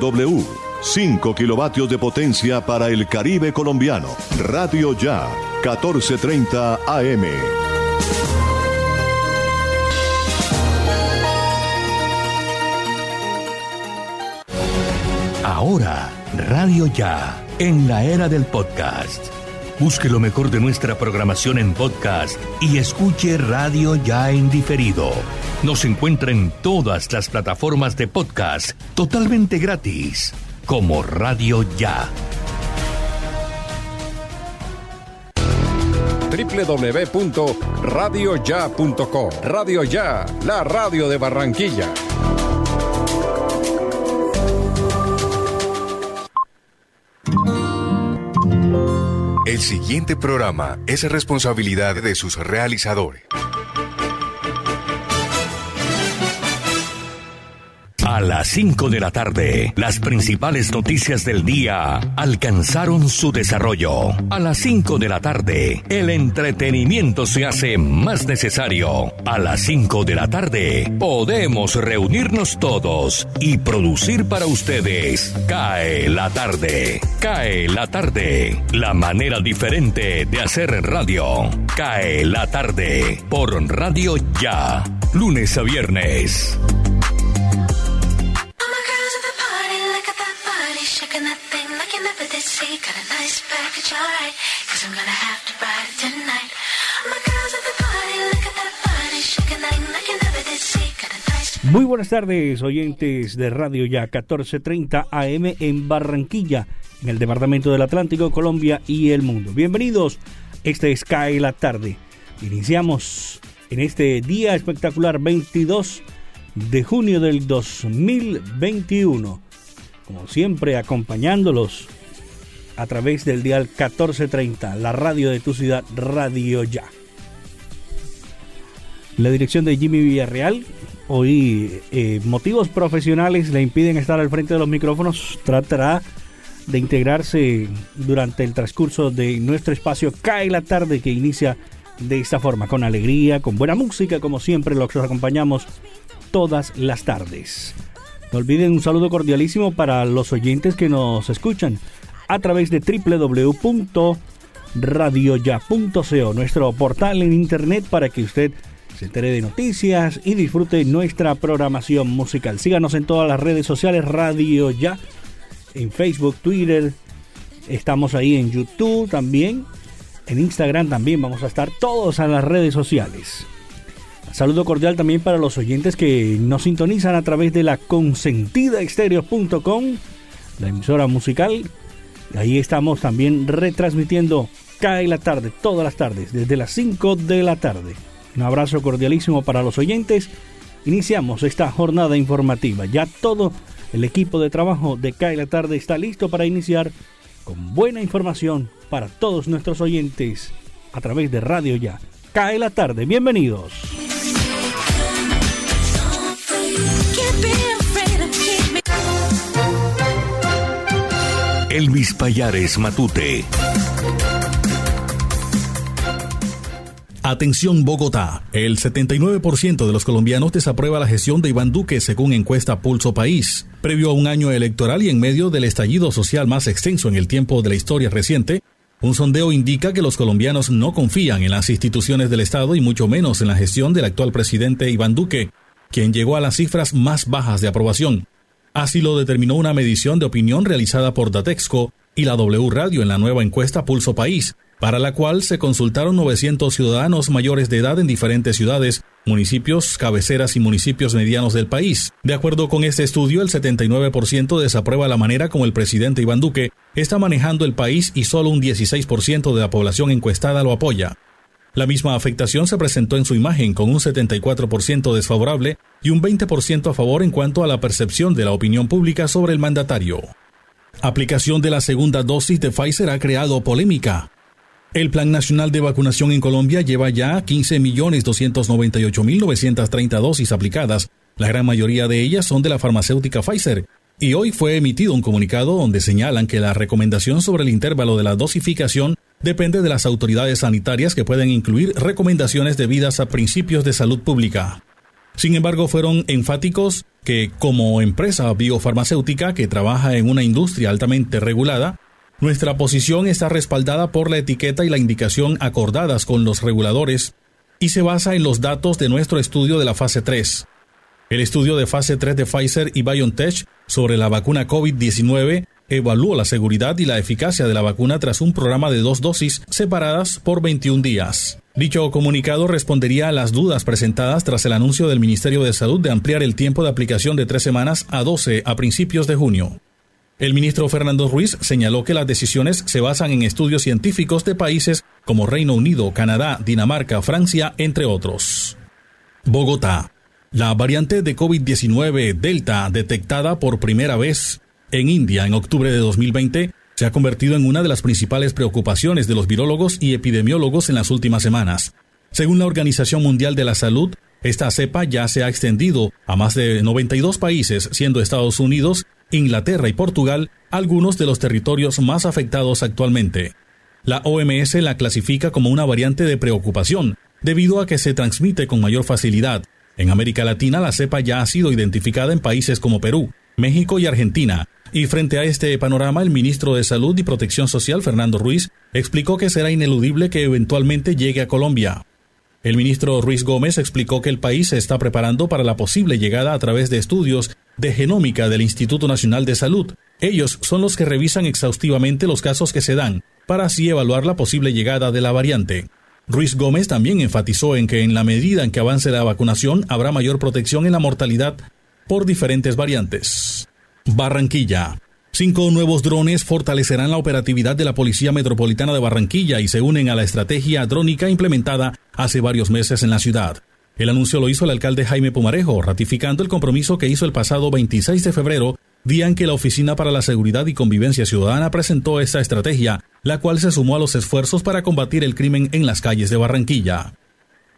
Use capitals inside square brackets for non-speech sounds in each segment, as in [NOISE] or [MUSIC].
W. 5 kilovatios de potencia para el Caribe colombiano. Radio Ya, 1430 AM. Ahora, Radio Ya, en la era del podcast. Busque lo mejor de nuestra programación en podcast y escuche Radio Ya en diferido. Nos encuentra en todas las plataformas de podcast totalmente gratis, como Radio Ya. www.radioya.com Radio Ya, la radio de Barranquilla. El siguiente programa es responsabilidad de sus realizadores. A las 5 de la tarde, las principales noticias del día alcanzaron su desarrollo. A las 5 de la tarde, el entretenimiento se hace más necesario. A las 5 de la tarde, podemos reunirnos todos y producir para ustedes. Cae la tarde. Cae la tarde. La manera diferente de hacer radio. Cae la tarde. Por Radio Ya. Lunes a viernes. Muy buenas tardes, oyentes de Radio Ya 1430 AM en Barranquilla, en el Departamento del Atlántico, Colombia y el mundo. Bienvenidos, este es CAE la tarde. Iniciamos en este día espectacular 22 de junio del 2021. Como siempre, acompañándolos a través del dial 1430, la radio de tu ciudad, Radio Ya. La dirección de Jimmy Villarreal, hoy eh, motivos profesionales le impiden estar al frente de los micrófonos, tratará de integrarse durante el transcurso de nuestro espacio Cae la tarde que inicia de esta forma, con alegría, con buena música, como siempre los acompañamos todas las tardes. No olviden un saludo cordialísimo para los oyentes que nos escuchan a través de www.radioya.co, nuestro portal en internet para que usted se entere de noticias y disfrute nuestra programación musical. Síganos en todas las redes sociales Radio Ya, en Facebook, Twitter, estamos ahí en YouTube también, en Instagram también vamos a estar todos en las redes sociales. Saludo cordial también para los oyentes que nos sintonizan a través de la consentidaexterior.com, la emisora musical Ahí estamos también retransmitiendo Cae la tarde, todas las tardes, desde las 5 de la tarde. Un abrazo cordialísimo para los oyentes. Iniciamos esta jornada informativa. Ya todo el equipo de trabajo de Cae la tarde está listo para iniciar con buena información para todos nuestros oyentes a través de Radio Ya. Cae la tarde, bienvenidos. Elvis Payares Matute. Atención Bogotá, el 79% de los colombianos desaprueba la gestión de Iván Duque según encuesta Pulso País. Previo a un año electoral y en medio del estallido social más extenso en el tiempo de la historia reciente, un sondeo indica que los colombianos no confían en las instituciones del Estado y mucho menos en la gestión del actual presidente Iván Duque, quien llegó a las cifras más bajas de aprobación. Así lo determinó una medición de opinión realizada por Datexco y la W Radio en la nueva encuesta Pulso País, para la cual se consultaron 900 ciudadanos mayores de edad en diferentes ciudades, municipios, cabeceras y municipios medianos del país. De acuerdo con este estudio, el 79% desaprueba la manera como el presidente Iván Duque está manejando el país y solo un 16% de la población encuestada lo apoya. La misma afectación se presentó en su imagen con un 74% desfavorable y un 20% a favor en cuanto a la percepción de la opinión pública sobre el mandatario. Aplicación de la segunda dosis de Pfizer ha creado polémica. El Plan Nacional de Vacunación en Colombia lleva ya 15.298.930 dosis aplicadas. La gran mayoría de ellas son de la farmacéutica Pfizer, y hoy fue emitido un comunicado donde señalan que la recomendación sobre el intervalo de la dosificación depende de las autoridades sanitarias que pueden incluir recomendaciones debidas a principios de salud pública. Sin embargo, fueron enfáticos que como empresa biofarmacéutica que trabaja en una industria altamente regulada, nuestra posición está respaldada por la etiqueta y la indicación acordadas con los reguladores y se basa en los datos de nuestro estudio de la fase 3. El estudio de fase 3 de Pfizer y BioNTech sobre la vacuna COVID-19 evaluó la seguridad y la eficacia de la vacuna tras un programa de dos dosis separadas por 21 días. Dicho comunicado respondería a las dudas presentadas tras el anuncio del Ministerio de Salud de ampliar el tiempo de aplicación de tres semanas a 12 a principios de junio. El ministro Fernando Ruiz señaló que las decisiones se basan en estudios científicos de países como Reino Unido, Canadá, Dinamarca, Francia, entre otros. Bogotá. La variante de COVID-19 Delta detectada por primera vez en India en octubre de 2020 se ha convertido en una de las principales preocupaciones de los virólogos y epidemiólogos en las últimas semanas. Según la Organización Mundial de la Salud, esta cepa ya se ha extendido a más de 92 países, siendo Estados Unidos, Inglaterra y Portugal algunos de los territorios más afectados actualmente. La OMS la clasifica como una variante de preocupación, debido a que se transmite con mayor facilidad. En América Latina la cepa ya ha sido identificada en países como Perú, México y Argentina, y frente a este panorama, el ministro de Salud y Protección Social, Fernando Ruiz, explicó que será ineludible que eventualmente llegue a Colombia. El ministro Ruiz Gómez explicó que el país se está preparando para la posible llegada a través de estudios de genómica del Instituto Nacional de Salud. Ellos son los que revisan exhaustivamente los casos que se dan, para así evaluar la posible llegada de la variante. Ruiz Gómez también enfatizó en que en la medida en que avance la vacunación habrá mayor protección en la mortalidad por diferentes variantes. Barranquilla. Cinco nuevos drones fortalecerán la operatividad de la Policía Metropolitana de Barranquilla y se unen a la estrategia drónica implementada hace varios meses en la ciudad. El anuncio lo hizo el alcalde Jaime Pumarejo, ratificando el compromiso que hizo el pasado 26 de febrero, día en que la Oficina para la Seguridad y Convivencia Ciudadana presentó esta estrategia, la cual se sumó a los esfuerzos para combatir el crimen en las calles de Barranquilla.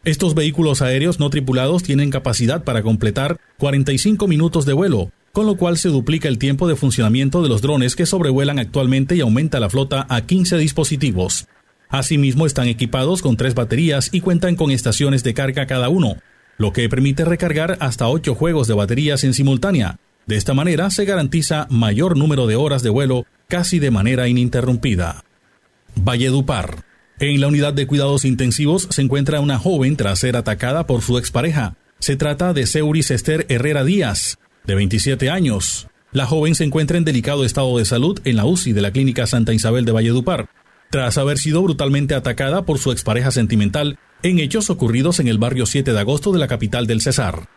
Estos vehículos aéreos no tripulados tienen capacidad para completar 45 minutos de vuelo, con lo cual se duplica el tiempo de funcionamiento de los drones que sobrevuelan actualmente y aumenta la flota a 15 dispositivos. Asimismo, están equipados con tres baterías y cuentan con estaciones de carga cada uno, lo que permite recargar hasta 8 juegos de baterías en simultánea. De esta manera se garantiza mayor número de horas de vuelo casi de manera ininterrumpida. Valledupar. En la unidad de cuidados intensivos se encuentra una joven tras ser atacada por su expareja. Se trata de Seuris Esther Herrera Díaz, de 27 años. La joven se encuentra en delicado estado de salud en la UCI de la Clínica Santa Isabel de Valledupar, tras haber sido brutalmente atacada por su expareja sentimental en hechos ocurridos en el barrio 7 de agosto de la capital del Cesar.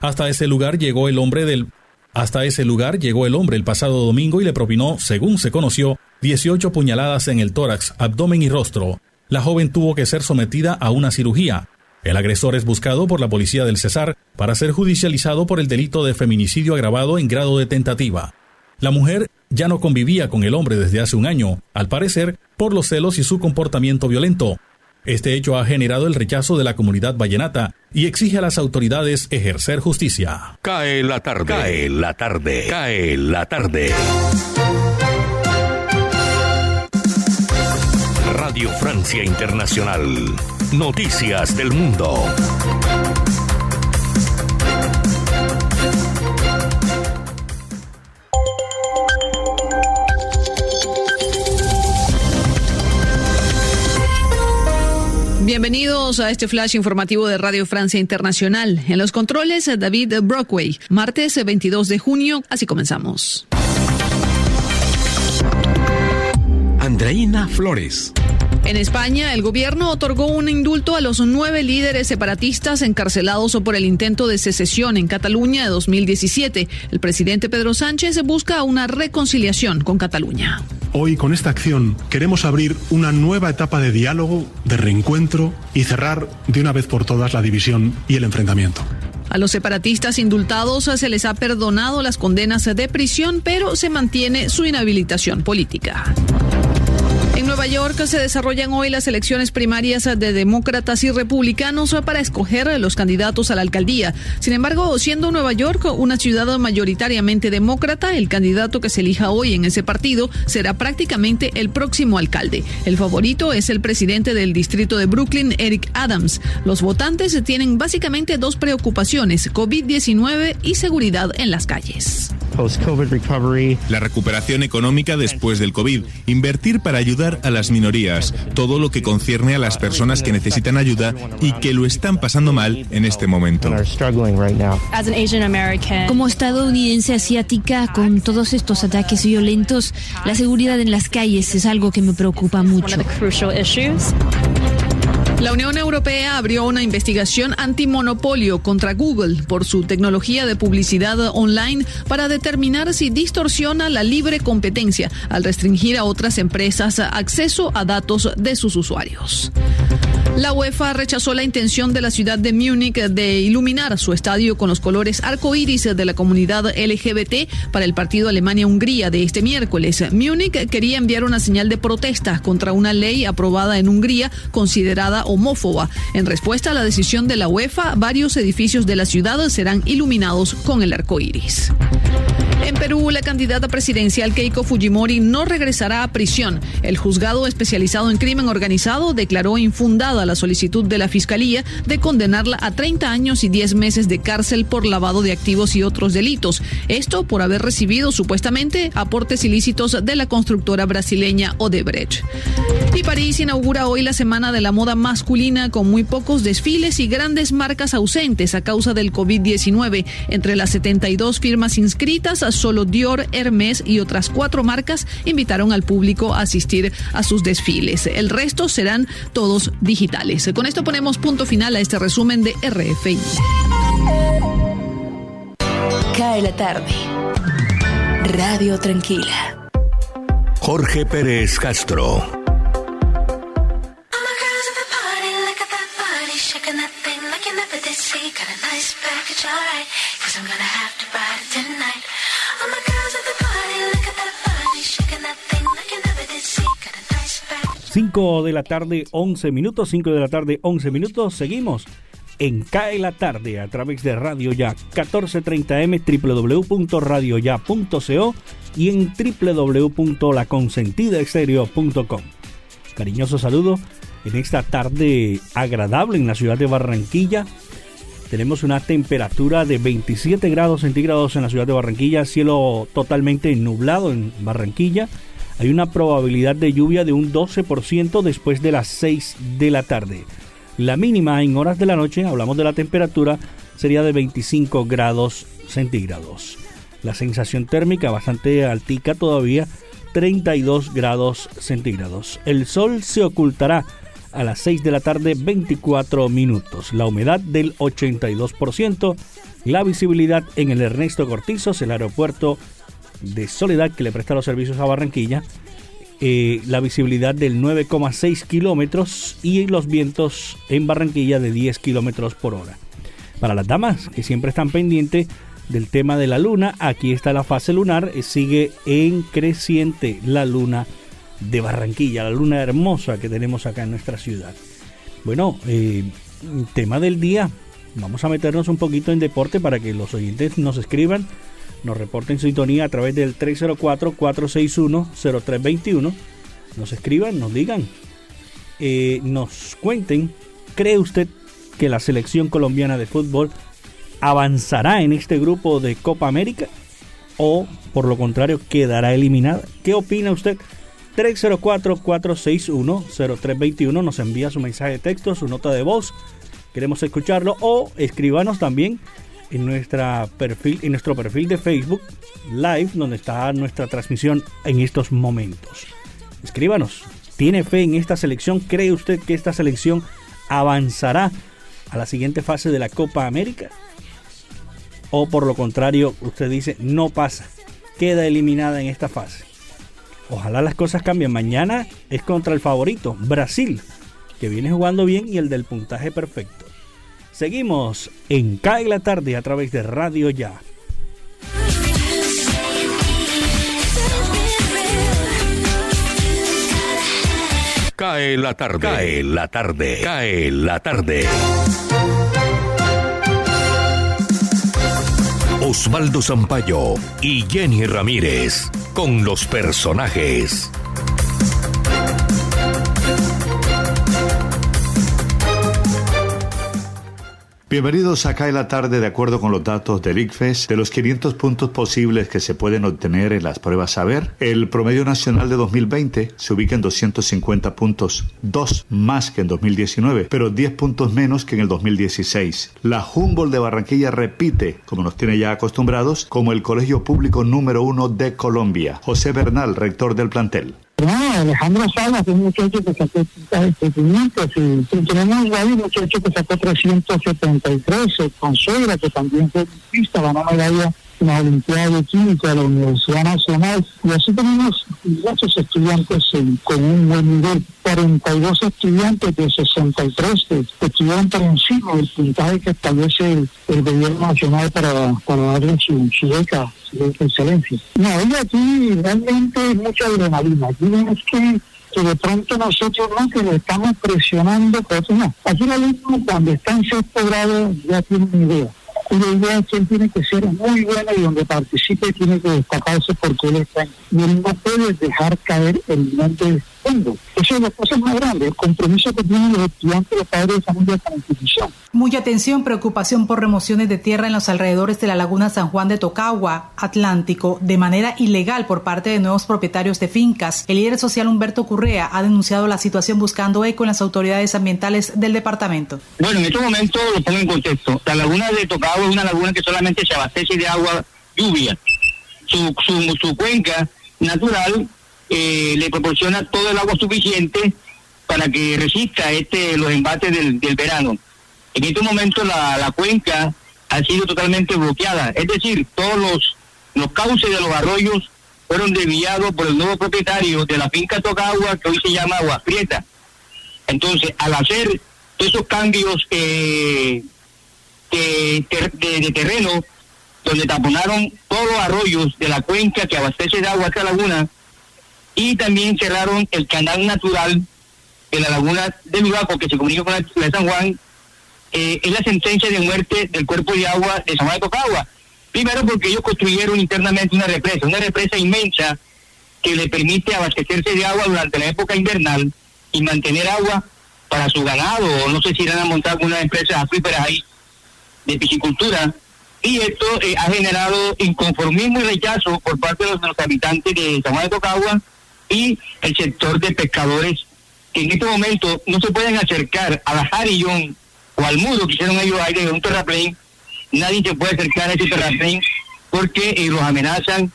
Hasta ese lugar llegó el hombre del hasta ese lugar llegó el hombre el pasado domingo y le propinó, según se conoció, 18 puñaladas en el tórax, abdomen y rostro. La joven tuvo que ser sometida a una cirugía, el agresor es buscado por la policía del Cesar para ser judicializado por el delito de feminicidio agravado en grado de tentativa. La mujer ya no convivía con el hombre desde hace un año, al parecer por los celos y su comportamiento violento. Este hecho ha generado el rechazo de la comunidad vallenata y exige a las autoridades ejercer justicia. Cae la tarde, cae la tarde, cae la tarde. Radio Francia Internacional. Noticias del Mundo. Bienvenidos a este flash informativo de Radio Francia Internacional. En los controles, David Brockway. Martes 22 de junio, así comenzamos. Andreina Flores. En España, el gobierno otorgó un indulto a los nueve líderes separatistas encarcelados por el intento de secesión en Cataluña de 2017. El presidente Pedro Sánchez busca una reconciliación con Cataluña. Hoy, con esta acción, queremos abrir una nueva etapa de diálogo, de reencuentro y cerrar de una vez por todas la división y el enfrentamiento. A los separatistas indultados se les ha perdonado las condenas de prisión, pero se mantiene su inhabilitación política. York se desarrollan hoy las elecciones primarias de demócratas y republicanos para escoger los candidatos a la alcaldía. Sin embargo, siendo Nueva York una ciudad mayoritariamente demócrata, el candidato que se elija hoy en ese partido será prácticamente el próximo alcalde. El favorito es el presidente del distrito de Brooklyn, Eric Adams. Los votantes tienen básicamente dos preocupaciones, COVID-19 y seguridad en las calles. La recuperación económica después del COVID, invertir para ayudar a las minorías, todo lo que concierne a las personas que necesitan ayuda y que lo están pasando mal en este momento. Como estadounidense asiática, con todos estos ataques violentos, la seguridad en las calles es algo que me preocupa mucho. La Unión Europea abrió una investigación antimonopolio contra Google por su tecnología de publicidad online para determinar si distorsiona la libre competencia al restringir a otras empresas acceso a datos de sus usuarios. La UEFA rechazó la intención de la ciudad de Múnich de iluminar su estadio con los colores arcoíris de la comunidad LGBT para el partido Alemania-Hungría de este miércoles. Múnich quería enviar una señal de protesta contra una ley aprobada en Hungría considerada homófoba. En respuesta a la decisión de la UEFA, varios edificios de la ciudad serán iluminados con el arco iris. En Perú, la candidata presidencial Keiko Fujimori no regresará a prisión. El juzgado especializado en crimen organizado declaró infundada la solicitud de la Fiscalía de condenarla a 30 años y 10 meses de cárcel por lavado de activos y otros delitos. Esto por haber recibido supuestamente aportes ilícitos de la constructora brasileña Odebrecht. Y París inaugura hoy la Semana de la Moda Masculina con muy pocos desfiles y grandes marcas ausentes a causa del COVID-19. Entre las 72 firmas inscritas, solo Dior, Hermes y otras cuatro marcas invitaron al público a asistir a sus desfiles. El resto serán todos digitales. Con esto ponemos punto final a este resumen de RFI. Cae la tarde. Radio Tranquila. Jorge Pérez Castro. Cinco de la tarde, 11 minutos, 5 de la tarde, 11 minutos. Seguimos en CAE la tarde a través de Radio Ya 1430M, www.radioya.co y en www.laconsentidaexterio.com. Cariñoso saludo en esta tarde agradable en la ciudad de Barranquilla. Tenemos una temperatura de 27 grados centígrados en la ciudad de Barranquilla, cielo totalmente nublado en Barranquilla. Hay una probabilidad de lluvia de un 12% después de las 6 de la tarde. La mínima en horas de la noche, hablamos de la temperatura, sería de 25 grados centígrados. La sensación térmica bastante altica todavía, 32 grados centígrados. El sol se ocultará a las 6 de la tarde 24 minutos. La humedad del 82%. La visibilidad en el Ernesto Cortizos, el aeropuerto de Soledad que le presta los servicios a Barranquilla. Eh, la visibilidad del 9,6 kilómetros y los vientos en Barranquilla de 10 kilómetros por hora. Para las damas que siempre están pendientes del tema de la luna, aquí está la fase lunar, eh, sigue en creciente la luna de Barranquilla, la luna hermosa que tenemos acá en nuestra ciudad. Bueno, eh, tema del día, vamos a meternos un poquito en deporte para que los oyentes nos escriban, nos reporten sintonía a través del 304-461-0321, nos escriban, nos digan, eh, nos cuenten, ¿cree usted que la selección colombiana de fútbol avanzará en este grupo de Copa América? ¿O por lo contrario quedará eliminada? ¿Qué opina usted? 304-461-0321 nos envía su mensaje de texto, su nota de voz. Queremos escucharlo o escríbanos también en, perfil, en nuestro perfil de Facebook Live, donde está nuestra transmisión en estos momentos. Escríbanos, ¿tiene fe en esta selección? ¿Cree usted que esta selección avanzará a la siguiente fase de la Copa América? ¿O por lo contrario, usted dice, no pasa, queda eliminada en esta fase? Ojalá las cosas cambien. Mañana es contra el favorito, Brasil, que viene jugando bien y el del puntaje perfecto. Seguimos en CAE la tarde a través de Radio Ya. Cae la tarde. Cae la tarde. Cae la tarde. Osvaldo Zampayo y Jenny Ramírez con los personajes. Bienvenidos acá en la tarde de acuerdo con los datos del ICFES. De los 500 puntos posibles que se pueden obtener en las pruebas Saber, el promedio nacional de 2020 se ubica en 250 puntos, dos más que en 2019, pero 10 puntos menos que en el 2016. La Humboldt de Barranquilla repite, como nos tiene ya acostumbrados, como el colegio público número uno de Colombia. José Bernal, rector del plantel. No, Alejandro Salas, un muchacho que sacó 500 y, tenemos varios muchachos que sacó 373, Consuegra, que también fue pista, ganó medalla la Olimpiada de Química de la Universidad Nacional. Y así tenemos muchos estudiantes con un buen nivel. 42 estudiantes de 63 que, estuvieron por encima del puntaje que establece el, gobierno nacional para, para darle su, su beca, su excelencia. No, y aquí realmente mucha adrenalina. Aquí es que de pronto nosotros no que le estamos presionando, pero no. Aquí el alumno cuando está en sexto grado ya tiene una idea una idea que él tiene que ser muy buena y donde participe tiene que destacarse porque él está y él no puede dejar caer el nombre fondo. Es la cosa más grande, el compromiso que tienen los estudiantes, los padres de familia con la institución. Mucha atención, preocupación por remociones de tierra en los alrededores de la laguna San Juan de Tocagua, Atlántico, de manera ilegal por parte de nuevos propietarios de fincas. El líder social Humberto Currea ha denunciado la situación buscando eco en las autoridades ambientales del departamento. Bueno, en este momento lo pongo en contexto. La laguna de Tocagua es una laguna que solamente se abastece de agua lluvia. Su, su, su cuenca natural eh, le proporciona todo el agua suficiente para que resista este los embates del, verano. En este momento la, la, cuenca ha sido totalmente bloqueada, es decir, todos los, los cauces de los arroyos fueron desviados por el nuevo propietario de la finca Tocagua, que hoy se llama Agua Prieta. Entonces, al hacer esos cambios eh, de, de, terreno, donde taponaron todos los arroyos de la cuenca que abastece de agua a esta laguna, y también cerraron el canal natural de la laguna de Mibaco que se comunica con la de San Juan, eh, es la sentencia de muerte del cuerpo de agua de San Juan de Tocagua. Primero porque ellos construyeron internamente una represa, una represa inmensa que le permite abastecerse de agua durante la época invernal y mantener agua para su ganado, o no sé si irán a montar alguna empresa acuíferas ahí de piscicultura. Y esto eh, ha generado inconformismo y rechazo por parte de los, habitantes de San Juan de Tocagua y el sector de pescadores que en este momento no se pueden acercar a la Harillón o al muro que hicieron ellos ahí de un terraplén, nadie se puede acercar a ese terraplén porque eh, los amenazan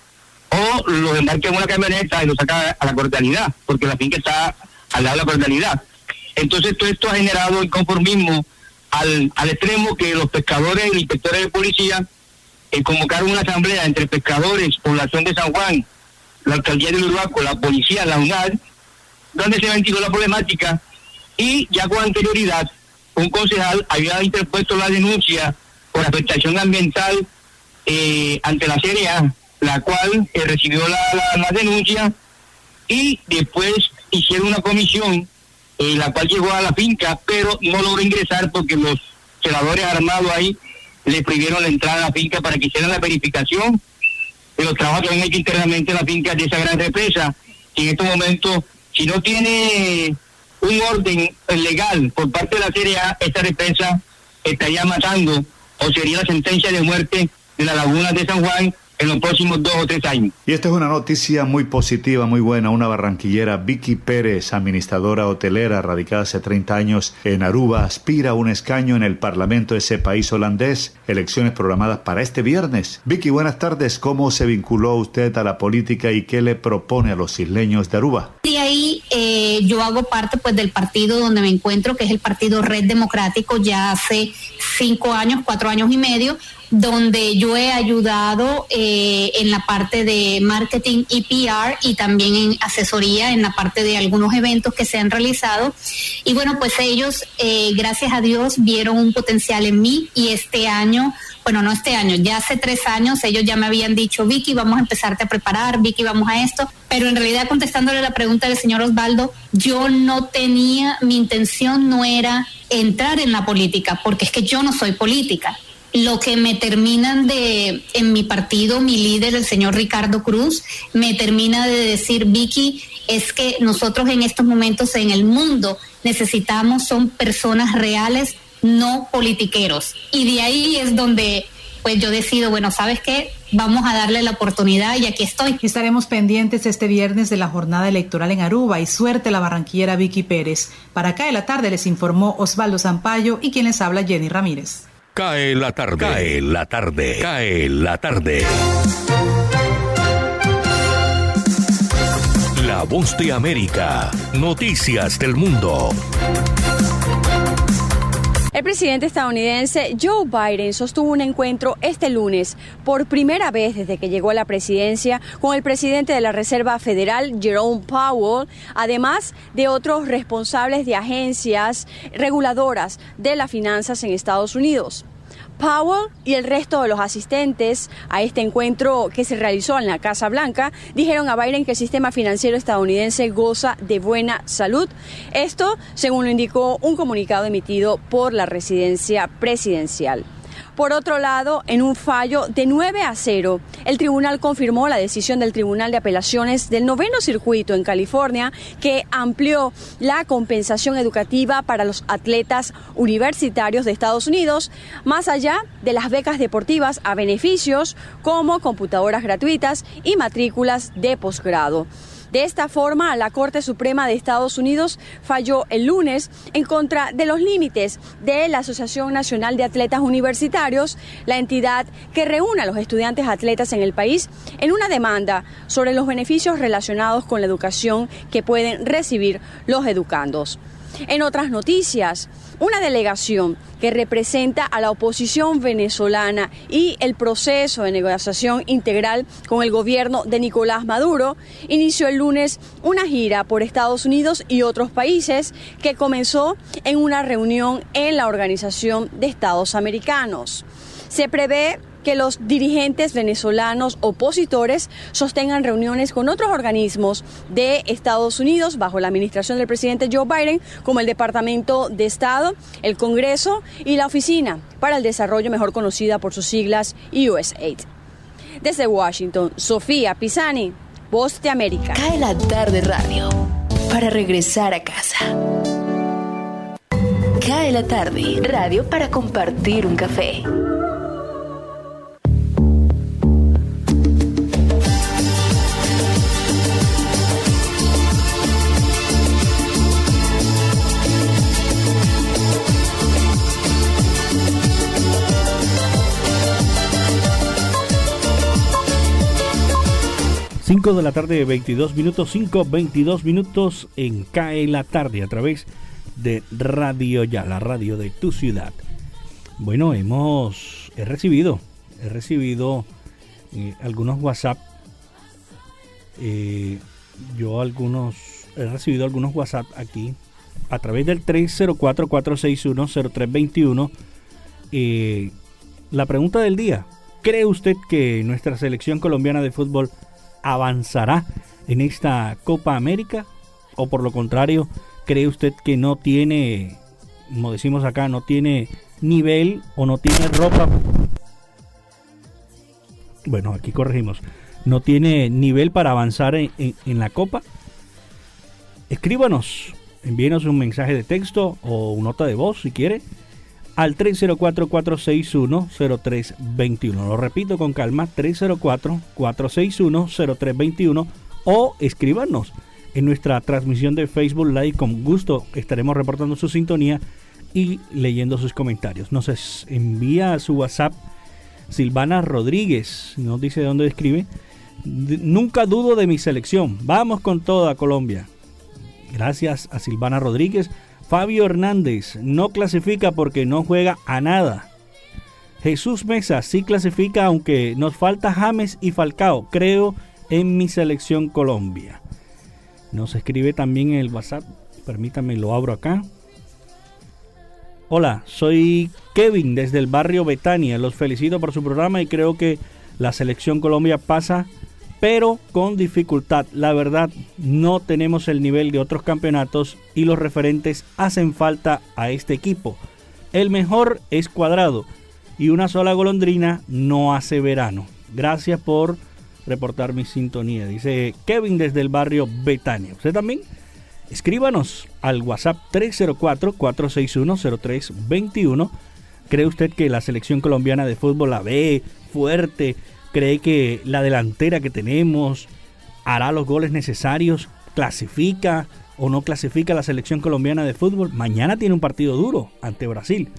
o los embarcan en una camioneta y los sacan a la cordialidad, porque la finca está al lado de la cordialidad. Entonces todo esto ha generado inconformismo al, al extremo que los pescadores y inspectores de policía eh, convocaron una asamblea entre pescadores, población de San Juan, la alcaldía de Urbaco, la policía, la UNAD, donde se ventiló la problemática. Y ya con anterioridad un concejal había interpuesto la denuncia por afectación ambiental eh, ante la CRA, la cual eh, recibió la, la, denuncia y después hicieron una comisión eh, la cual llegó a la finca, pero no logró ingresar porque los celadores armados ahí le prohibieron la entrada a la finca para que hicieran la verificación de los trabajos que han hecho internamente en la finca de esa gran represa. Y en estos momentos, si no tiene un orden legal por parte de la CRA, esta represa estaría matando o sería la sentencia de muerte de la laguna de San Juan en los próximos dos o tres años. Y esta es una noticia muy positiva, muy buena. Una barranquillera, Vicky Pérez, administradora hotelera, radicada hace 30 años en Aruba, aspira a un escaño en el Parlamento de ese país holandés. Elecciones programadas para este viernes. Vicky, buenas tardes. ¿Cómo se vinculó usted a la política y qué le propone a los isleños de Aruba? De ahí eh, yo hago parte pues del partido donde me encuentro, que es el partido Red Democrático, ya hace cinco años, cuatro años y medio donde yo he ayudado eh, en la parte de marketing y PR y también en asesoría en la parte de algunos eventos que se han realizado. Y bueno, pues ellos, eh, gracias a Dios, vieron un potencial en mí y este año bueno, no este año, ya hace tres años ellos ya me habían dicho, Vicky, vamos a empezarte a preparar, Vicky, vamos a esto, pero en realidad contestándole la pregunta del señor Osvaldo, yo no tenía, mi intención no era entrar en la política, porque es que yo no soy política. Lo que me terminan de, en mi partido, mi líder, el señor Ricardo Cruz, me termina de decir, Vicky, es que nosotros en estos momentos en el mundo necesitamos son personas reales no politiqueros. Y de ahí es donde pues yo decido, bueno, ¿sabes qué? Vamos a darle la oportunidad y aquí estoy. Estaremos pendientes este viernes de la jornada electoral en Aruba y suerte la barranquillera Vicky Pérez. Para acá de la tarde les informó Osvaldo Zampayo y quien les habla Jenny Ramírez. Cae la tarde, cae la tarde, cae la tarde. La voz de América, noticias del mundo. El presidente estadounidense Joe Biden sostuvo un encuentro este lunes por primera vez desde que llegó a la presidencia con el presidente de la Reserva Federal, Jerome Powell, además de otros responsables de agencias reguladoras de las finanzas en Estados Unidos. Powell y el resto de los asistentes a este encuentro que se realizó en la Casa Blanca dijeron a Biden que el sistema financiero estadounidense goza de buena salud. Esto, según lo indicó un comunicado emitido por la residencia presidencial. Por otro lado, en un fallo de 9 a 0, el tribunal confirmó la decisión del Tribunal de Apelaciones del Noveno Circuito en California que amplió la compensación educativa para los atletas universitarios de Estados Unidos, más allá de las becas deportivas a beneficios como computadoras gratuitas y matrículas de posgrado. De esta forma, la Corte Suprema de Estados Unidos falló el lunes en contra de los límites de la Asociación Nacional de Atletas Universitarios, la entidad que reúne a los estudiantes atletas en el país, en una demanda sobre los beneficios relacionados con la educación que pueden recibir los educandos. En otras noticias, una delegación que representa a la oposición venezolana y el proceso de negociación integral con el gobierno de Nicolás Maduro inició el lunes una gira por Estados Unidos y otros países que comenzó en una reunión en la Organización de Estados Americanos. Se prevé que los dirigentes venezolanos opositores sostengan reuniones con otros organismos de Estados Unidos bajo la administración del presidente Joe Biden, como el Departamento de Estado, el Congreso y la Oficina para el Desarrollo, mejor conocida por sus siglas USAID. Desde Washington, Sofía Pisani, Voz de América. Cae la tarde radio para regresar a casa. Cae la tarde radio para compartir un café. 5 de la tarde, 22 minutos, 5, 22 minutos en CAE la tarde a través de Radio Ya, la radio de tu ciudad. Bueno, hemos, he recibido, he recibido eh, algunos WhatsApp. Eh, yo algunos, he recibido algunos WhatsApp aquí a través del 304-461-0321. Eh, la pregunta del día, ¿cree usted que nuestra selección colombiana de fútbol avanzará en esta Copa América? ¿O por lo contrario, cree usted que no tiene, como decimos acá, no tiene nivel o no tiene ropa? Bueno, aquí corregimos. ¿No tiene nivel para avanzar en, la Copa? Escríbanos, envíenos un mensaje de texto o nota de voz si quiere al 304-461-0321. Lo repito con calma, 304-461-0321 o escríbanos en nuestra transmisión de Facebook Live. Con gusto estaremos reportando su sintonía y leyendo sus comentarios. Nos envía su WhatsApp Silvana Rodríguez, nos dice de dónde escribe. Nunca dudo de mi selección. Vamos con toda Colombia. Gracias a Silvana Rodríguez Fabio Hernández no clasifica porque no juega a nada. Jesús Mesa sí clasifica, aunque nos falta James y Falcao. Creo en mi selección Colombia. Nos escribe también en el WhatsApp. Permítanme, lo abro acá. Hola, soy Kevin desde el barrio Betania. Los felicito por su programa y creo que la selección Colombia pasa, pero con dificultad. La verdad, no tenemos el nivel de otros campeonatos y los referentes hacen falta a este equipo. El mejor es cuadrado y una sola golondrina no hace verano. Gracias por reportar mi sintonía. Dice Kevin desde el barrio Betania. ¿Usted también? Escríbanos al WhatsApp 304-461-0321. ¿Cree usted que la selección colombiana de fútbol la ve fuerte? ¿Cree que la delantera que tenemos hará los goles necesarios? ¿Clasifica o no clasifica la selección colombiana de fútbol? Mañana tiene un partido duro ante Brasil.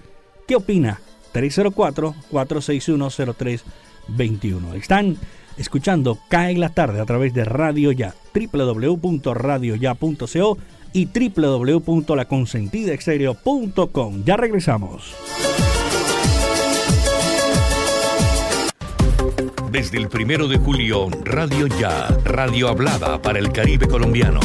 ¿Qué opina? 304-461-0321. Están escuchando Cae la tarde a través de Radio Ya, www.radioya.co y www.laconsentidaexterior.com. Ya regresamos. Desde el primero de julio, Radio Ya, radio hablada para el Caribe colombiano.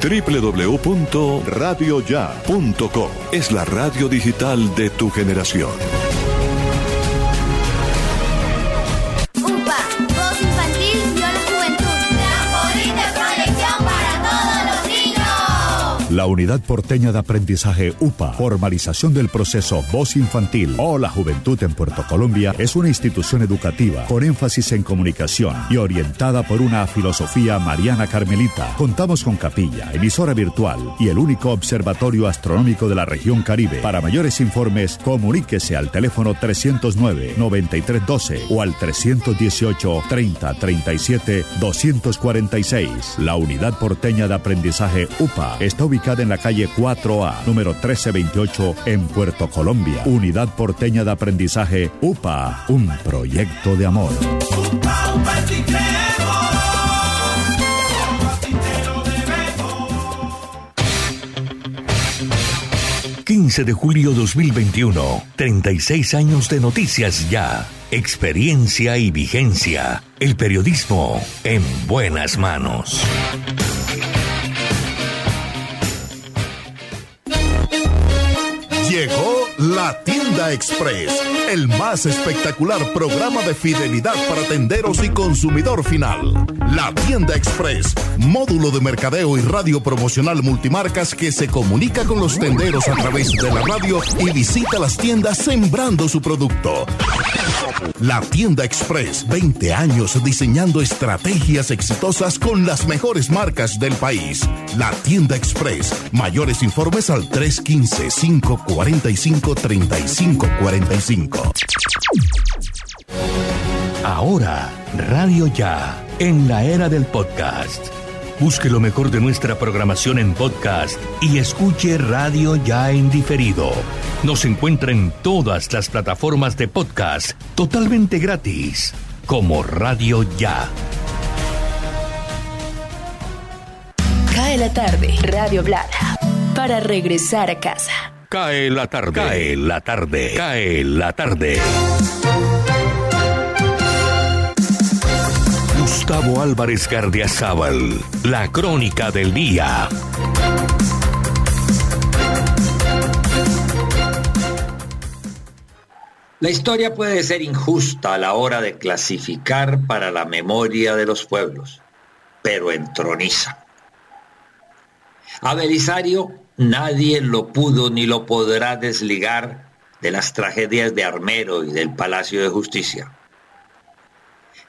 www.radioya.com es la radio digital de tu generación. La Unidad Porteña de Aprendizaje UPA, formalización del proceso Voz Infantil o la Juventud en Puerto Colombia, es una institución educativa con énfasis en comunicación y orientada por una filosofía mariana carmelita. Contamos con capilla, emisora virtual y el único observatorio astronómico de la región Caribe. Para mayores informes, comuníquese al teléfono 309-9312 o al 318-3037-246. La Unidad Porteña de Aprendizaje UPA está ubicada en la calle 4A, número 1328, en Puerto Colombia. Unidad Porteña de Aprendizaje UPA, un proyecto de amor. 15 de julio 2021, 36 años de noticias ya, experiencia y vigencia, el periodismo en buenas manos. La tienda express, el más espectacular programa de fidelidad para tenderos y consumidor final. La tienda express, módulo de mercadeo y radio promocional multimarcas que se comunica con los tenderos a través de la radio y visita las tiendas sembrando su producto. La tienda express, 20 años diseñando estrategias exitosas con las mejores marcas del país. La tienda express, mayores informes al 315 545 3545. Ahora, Radio Ya, en la era del podcast. Busque lo mejor de nuestra programación en podcast y escuche Radio Ya en diferido. Nos encuentra en todas las plataformas de podcast totalmente gratis, como Radio Ya. Cae la tarde, Radio Blada, para regresar a casa. Cae la tarde, cae la tarde, cae la tarde. Gustavo Álvarez Gardiazabal, la crónica del día. La historia puede ser injusta a la hora de clasificar para la memoria de los pueblos, pero entroniza. A Belisario nadie lo pudo ni lo podrá desligar de las tragedias de Armero y del Palacio de Justicia.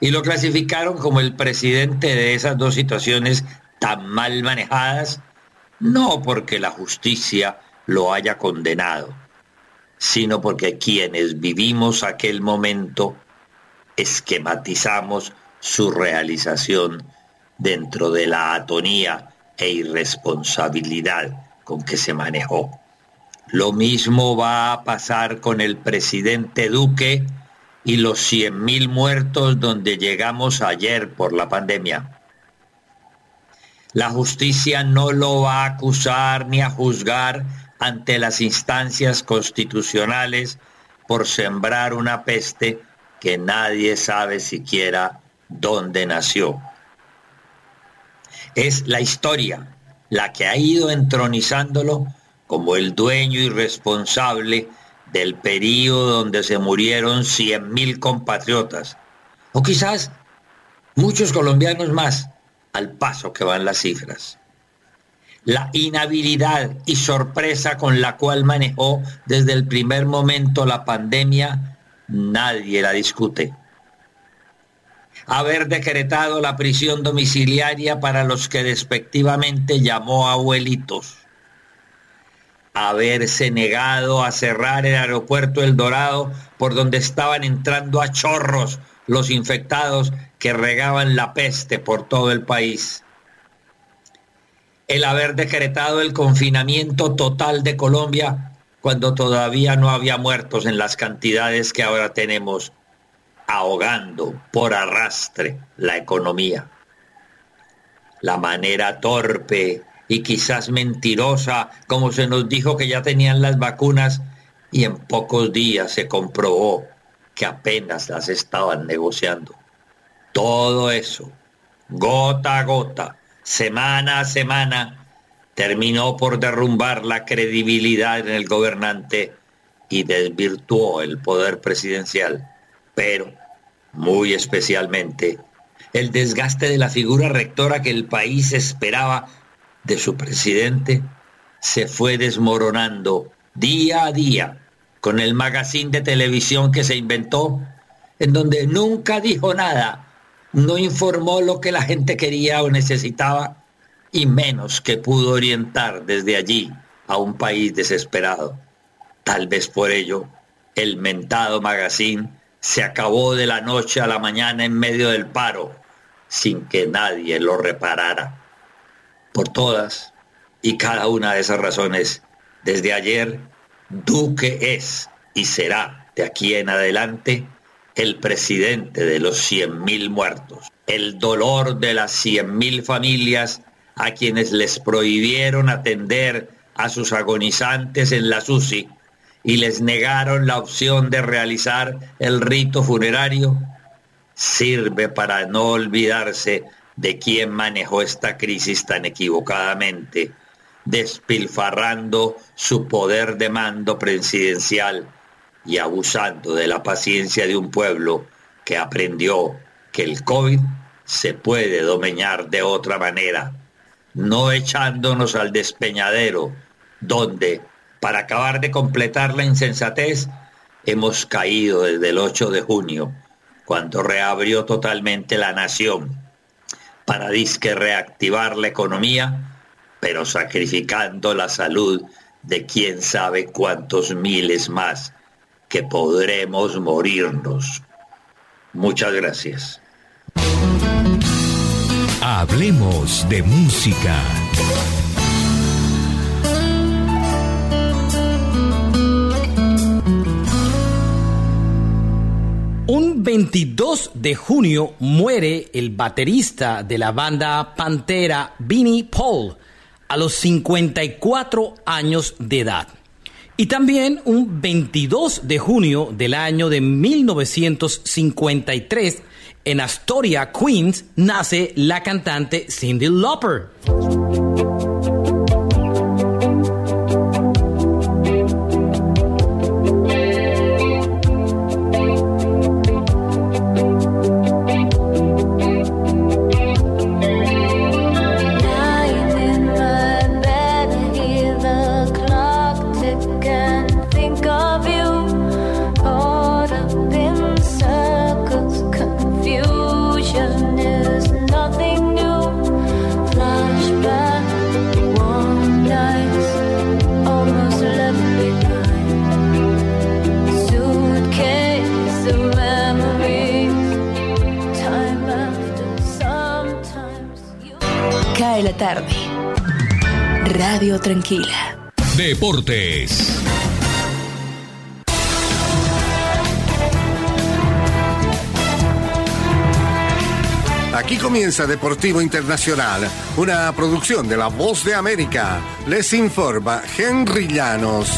Y lo clasificaron como el presidente de esas dos situaciones tan mal manejadas, no porque la justicia lo haya condenado, sino porque quienes vivimos aquel momento esquematizamos su realización dentro de la atonía e irresponsabilidad con que se manejó. Lo mismo va a pasar con el presidente Duque y los 100.000 muertos donde llegamos ayer por la pandemia. La justicia no lo va a acusar ni a juzgar ante las instancias constitucionales por sembrar una peste que nadie sabe siquiera dónde nació. Es la historia la que ha ido entronizándolo como el dueño y responsable del período donde se murieron cien mil compatriotas, o quizás muchos colombianos más, al paso que van las cifras. La inhabilidad y sorpresa con la cual manejó desde el primer momento la pandemia, nadie la discute. Haber decretado la prisión domiciliaria para los que despectivamente llamó abuelitos haberse negado a cerrar el aeropuerto El Dorado por donde estaban entrando a chorros los infectados que regaban la peste por todo el país. El haber decretado el confinamiento total de Colombia cuando todavía no había muertos en las cantidades que ahora tenemos, ahogando por arrastre la economía. La manera torpe y quizás mentirosa, como se nos dijo que ya tenían las vacunas y en pocos días se comprobó que apenas las estaban negociando. Todo eso, gota a gota, semana a semana, terminó por derrumbar la credibilidad en el gobernante y desvirtuó el poder presidencial, pero muy especialmente el desgaste de la figura rectora que el país esperaba de su presidente se fue desmoronando día a día con el magazine de televisión que se inventó, en donde nunca dijo nada, no informó lo que la gente quería o necesitaba, y menos que pudo orientar desde allí a un país desesperado. Tal vez por ello, el mentado magazine se acabó de la noche a la mañana en medio del paro, sin que nadie lo reparara. Por todas y cada una de esas razones, desde ayer, Duque es y será de aquí en adelante el presidente de los 100.000 muertos, el dolor de las 100.000 familias a quienes les prohibieron atender a sus agonizantes en la SUSI y les negaron la opción de realizar el rito funerario, sirve para no olvidarse de quién manejó esta crisis tan equivocadamente, despilfarrando su poder de mando presidencial y abusando de la paciencia de un pueblo que aprendió que el COVID se puede domeñar de otra manera, no echándonos al despeñadero, donde, para acabar de completar la insensatez, hemos caído desde el 8 de junio, cuando reabrió totalmente la nación para disque reactivar la economía, pero sacrificando la salud de quién sabe cuántos miles más que podremos morirnos. Muchas gracias. Hablemos de música. 22 de junio muere el baterista de la banda Pantera, Vinnie Paul, a los 54 años de edad. Y también un 22 de junio del año de 1953, en Astoria, Queens, nace la cantante Cindy Lauper. Radio Tranquila. Deportes. Aquí Aquí comienza Deportivo Internacional, una producción de La Voz de América. Les informa Henry Llanos.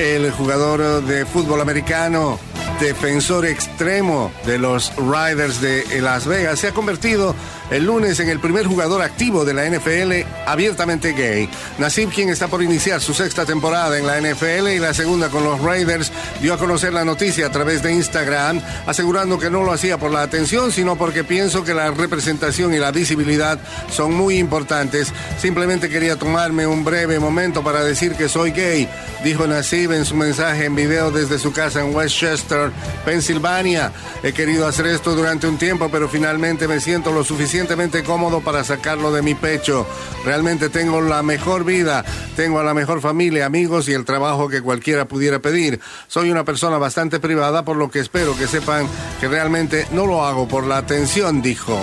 El jugador de fútbol americano defensor extremo de los Riders de Las Vegas, se ha convertido el lunes en el primer jugador activo de la NFL abiertamente gay. Nasib, quien está por iniciar su sexta temporada en la NFL y la segunda con los Raiders, dio a conocer la noticia a través de Instagram, asegurando que no lo hacía por la atención, sino porque pienso que la representación y la visibilidad son muy importantes. Simplemente quería tomarme un breve momento para decir que soy gay, dijo Nasib en su mensaje en video desde su casa en Westchester, Pensilvania. He querido hacer esto durante un tiempo, pero finalmente me siento lo suficientemente cómodo para sacarlo de mi pecho. Realmente tengo la mejor vida, tengo a la mejor familia, amigos y el trabajo que cualquiera pudiera pedir. Soy una persona bastante privada, por lo que espero que sepan que realmente no lo hago por la atención, dijo.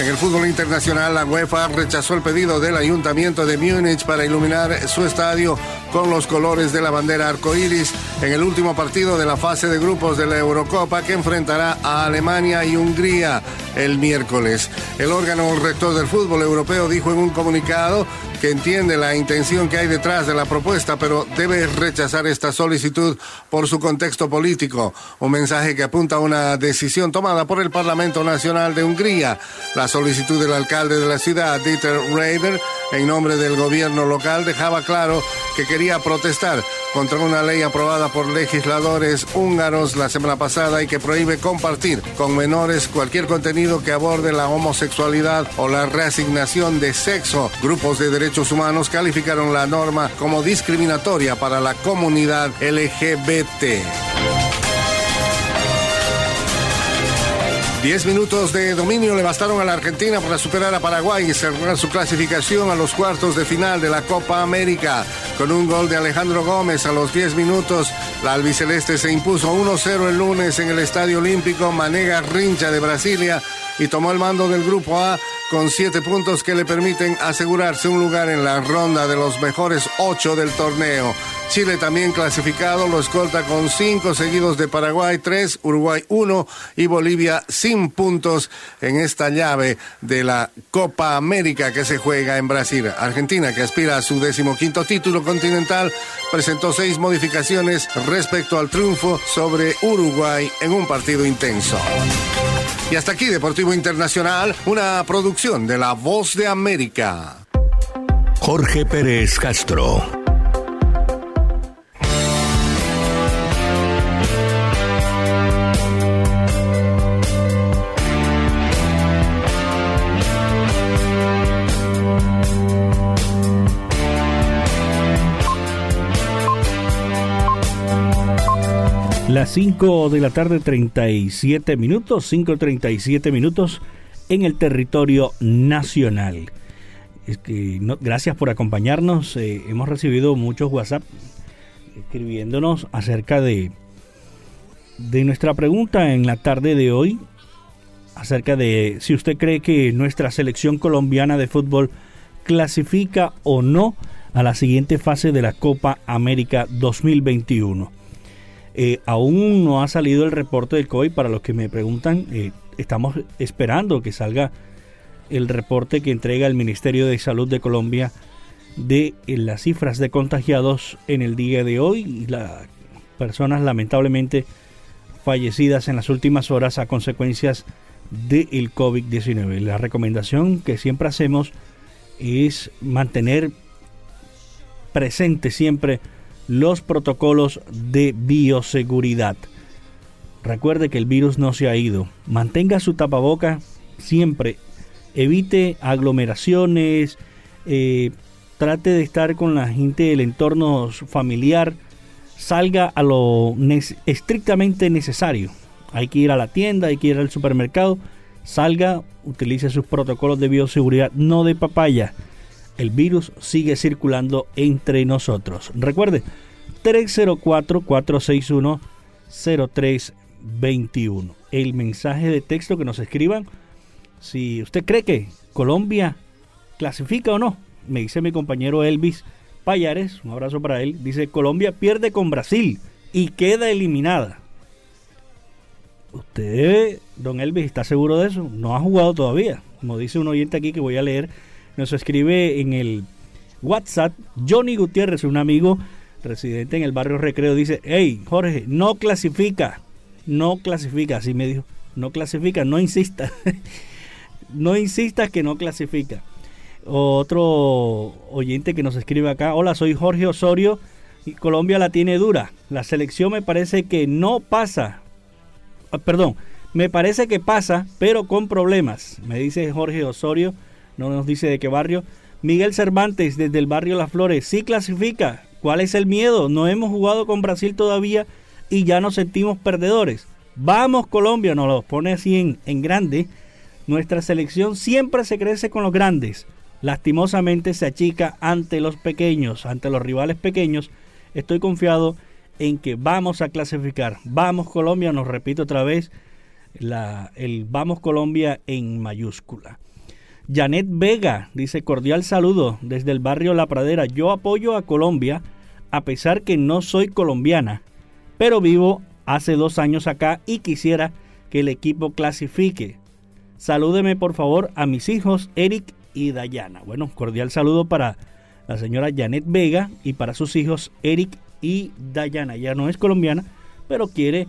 En el fútbol internacional, la UEFA rechazó el pedido del ayuntamiento de Múnich para iluminar su estadio con los colores de la bandera arcoíris en el último partido de la fase de grupos de la Eurocopa que enfrentará a Alemania y Hungría el miércoles. El órgano rector del fútbol europeo dijo en un comunicado que entiende la intención que hay detrás de la propuesta, pero debe rechazar esta solicitud por su contexto político. Un mensaje que apunta a una decisión tomada por el Parlamento Nacional de Hungría. La solicitud del alcalde de la ciudad, Dieter Reider, en nombre del gobierno local, dejaba claro que quería protestar contra una ley aprobada por legisladores húngaros la semana pasada y que prohíbe compartir con menores cualquier contenido que aborde la homosexualidad o la reasignación de sexo. Grupos de derechos humanos calificaron la norma como discriminatoria para la comunidad LGBT. Diez minutos de dominio le bastaron a la Argentina para superar a Paraguay y cerrar su clasificación a los cuartos de final de la Copa América. Con un gol de Alejandro Gómez a los 10 minutos, la albiceleste se impuso 1-0 el lunes en el Estadio Olímpico Manega Rincha de Brasilia y tomó el mando del Grupo A con siete puntos que le permiten asegurarse un lugar en la ronda de los mejores ocho del torneo. Chile también clasificado lo escolta con cinco seguidos de Paraguay tres, Uruguay uno y Bolivia sin puntos en esta llave de la Copa América que se juega en Brasil. Argentina, que aspira a su decimoquinto título continental, presentó seis modificaciones respecto al triunfo sobre Uruguay en un partido intenso. Y hasta aquí Deportivo Internacional, una producción de La Voz de América. Jorge Pérez Castro. Las 5 de la tarde, 37 minutos, 5.37 minutos en el territorio nacional. Es que, gracias por acompañarnos. Eh, hemos recibido muchos WhatsApp escribiéndonos acerca de, de nuestra pregunta en la tarde de hoy, acerca de si usted cree que nuestra selección colombiana de fútbol clasifica o no a la siguiente fase de la Copa América 2021. Eh, aún no ha salido el reporte del COVID. Para los que me preguntan, eh, estamos esperando que salga el reporte que entrega el Ministerio de Salud de Colombia de eh, las cifras de contagiados en el día de hoy y las personas lamentablemente fallecidas en las últimas horas a consecuencias del COVID-19. La recomendación que siempre hacemos es mantener presente siempre los protocolos de bioseguridad. Recuerde que el virus no se ha ido. Mantenga su tapaboca siempre. Evite aglomeraciones. Eh, trate de estar con la gente del entorno familiar. Salga a lo estrictamente necesario. Hay que ir a la tienda, hay que ir al supermercado. Salga, utilice sus protocolos de bioseguridad, no de papaya el virus sigue circulando entre nosotros. Recuerde, 304-461-0321. El mensaje de texto que nos escriban. Si usted cree que Colombia clasifica o no, me dice mi compañero Elvis Payares, un abrazo para él, dice Colombia pierde con Brasil y queda eliminada. ¿Usted, don Elvis, está seguro de eso? No ha jugado todavía. Como dice un oyente aquí que voy a leer, nos escribe en el WhatsApp Johnny Gutiérrez, un amigo residente en el barrio Recreo, dice, hey Jorge, no clasifica, no clasifica, así me dijo, no clasifica, no insista, [LAUGHS] no insista que no clasifica. Otro oyente que nos escribe acá, hola, soy Jorge Osorio y Colombia la tiene dura, la selección me parece que no pasa, Ah, perdón, me parece que pasa, pero con problemas, me dice Jorge Osorio, no nos dice de qué barrio. Miguel Cervantes desde el barrio Las Flores, sí clasifica. ¿Cuál es el miedo? No hemos jugado con Brasil todavía y ya nos sentimos perdedores. Vamos Colombia, nos lo pone así en, en grande. Nuestra selección siempre se crece con los grandes. Lastimosamente se achica ante los pequeños, ante los rivales pequeños. Estoy confiado en que vamos a clasificar. Vamos Colombia, nos repito otra vez, la, el Vamos Colombia en mayúscula. Janet Vega dice cordial saludo desde el barrio La Pradera. Yo apoyo a Colombia a pesar que no soy colombiana, pero vivo hace dos años acá y quisiera que el equipo clasifique. Salúdeme por favor a mis hijos Eric y Dayana. Bueno, cordial saludo para la señora Janet Vega y para sus hijos Eric y Dayana. Ya no es colombiana, pero quiere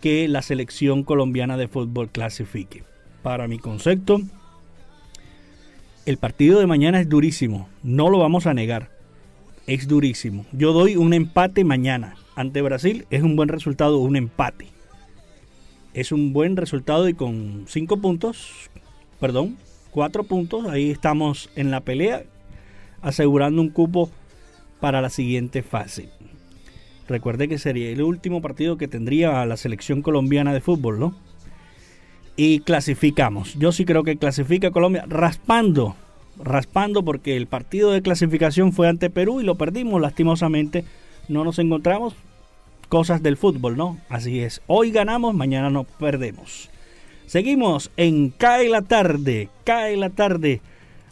que la selección colombiana de fútbol clasifique. Para mi concepto, el partido de mañana es durísimo, no lo vamos a negar. Es durísimo. Yo doy un empate mañana ante Brasil, es un buen resultado, un empate. Es un buen resultado y con cinco puntos, perdón, cuatro puntos, ahí estamos en la pelea, asegurando un cupo para la siguiente fase. Recuerde que sería el último partido que tendría la selección colombiana de fútbol, ¿no? Y clasificamos. Yo sí creo que clasifica Colombia raspando, raspando porque el partido de clasificación fue ante Perú y lo perdimos lastimosamente. No nos encontramos cosas del fútbol, ¿no? Así es. Hoy ganamos, mañana no perdemos. Seguimos en Cae la tarde, Cae la tarde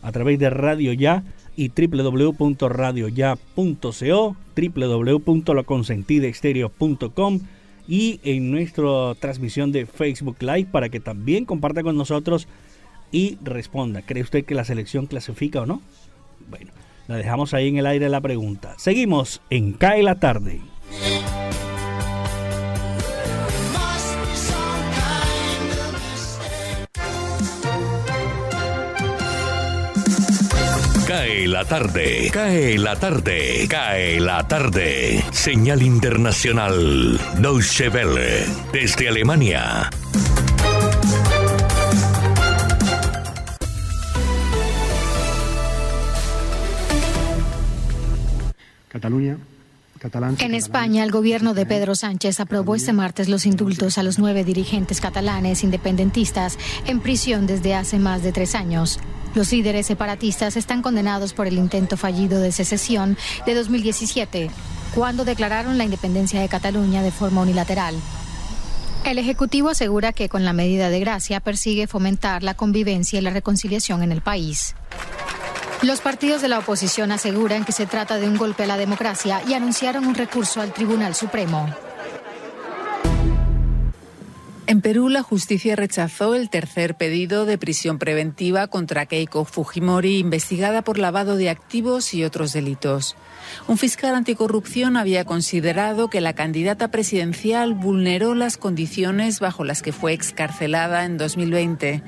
a través de Radio Ya y www.radioya.co, www.laconsentideexterio.com y en nuestra transmisión de Facebook Live para que también comparta con nosotros y responda. ¿Cree usted que la selección clasifica o no? Bueno, la dejamos ahí en el aire la pregunta. Seguimos en Cae la tarde. Cae la tarde, cae la tarde, cae la tarde. Señal internacional, Deutsche Welle, desde Alemania. Cataluña. En España, el gobierno de Pedro Sánchez aprobó este martes los indultos a los nueve dirigentes catalanes independentistas en prisión desde hace más de tres años. Los líderes separatistas están condenados por el intento fallido de secesión de 2017, cuando declararon la independencia de Cataluña de forma unilateral. El Ejecutivo asegura que con la medida de gracia persigue fomentar la convivencia y la reconciliación en el país. Los partidos de la oposición aseguran que se trata de un golpe a la democracia y anunciaron un recurso al Tribunal Supremo. En Perú, la justicia rechazó el tercer pedido de prisión preventiva contra Keiko Fujimori, investigada por lavado de activos y otros delitos. Un fiscal anticorrupción había considerado que la candidata presidencial vulneró las condiciones bajo las que fue excarcelada en 2020.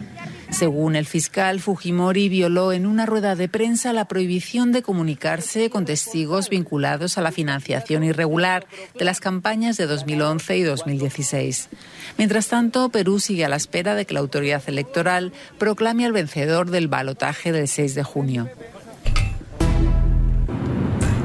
Según el fiscal, Fujimori violó en una rueda de prensa la prohibición de comunicarse con testigos vinculados a la financiación irregular de las campañas de 2011 y 2016. Mientras tanto, Perú sigue a la espera de que la autoridad electoral proclame al vencedor del balotaje del 6 de junio.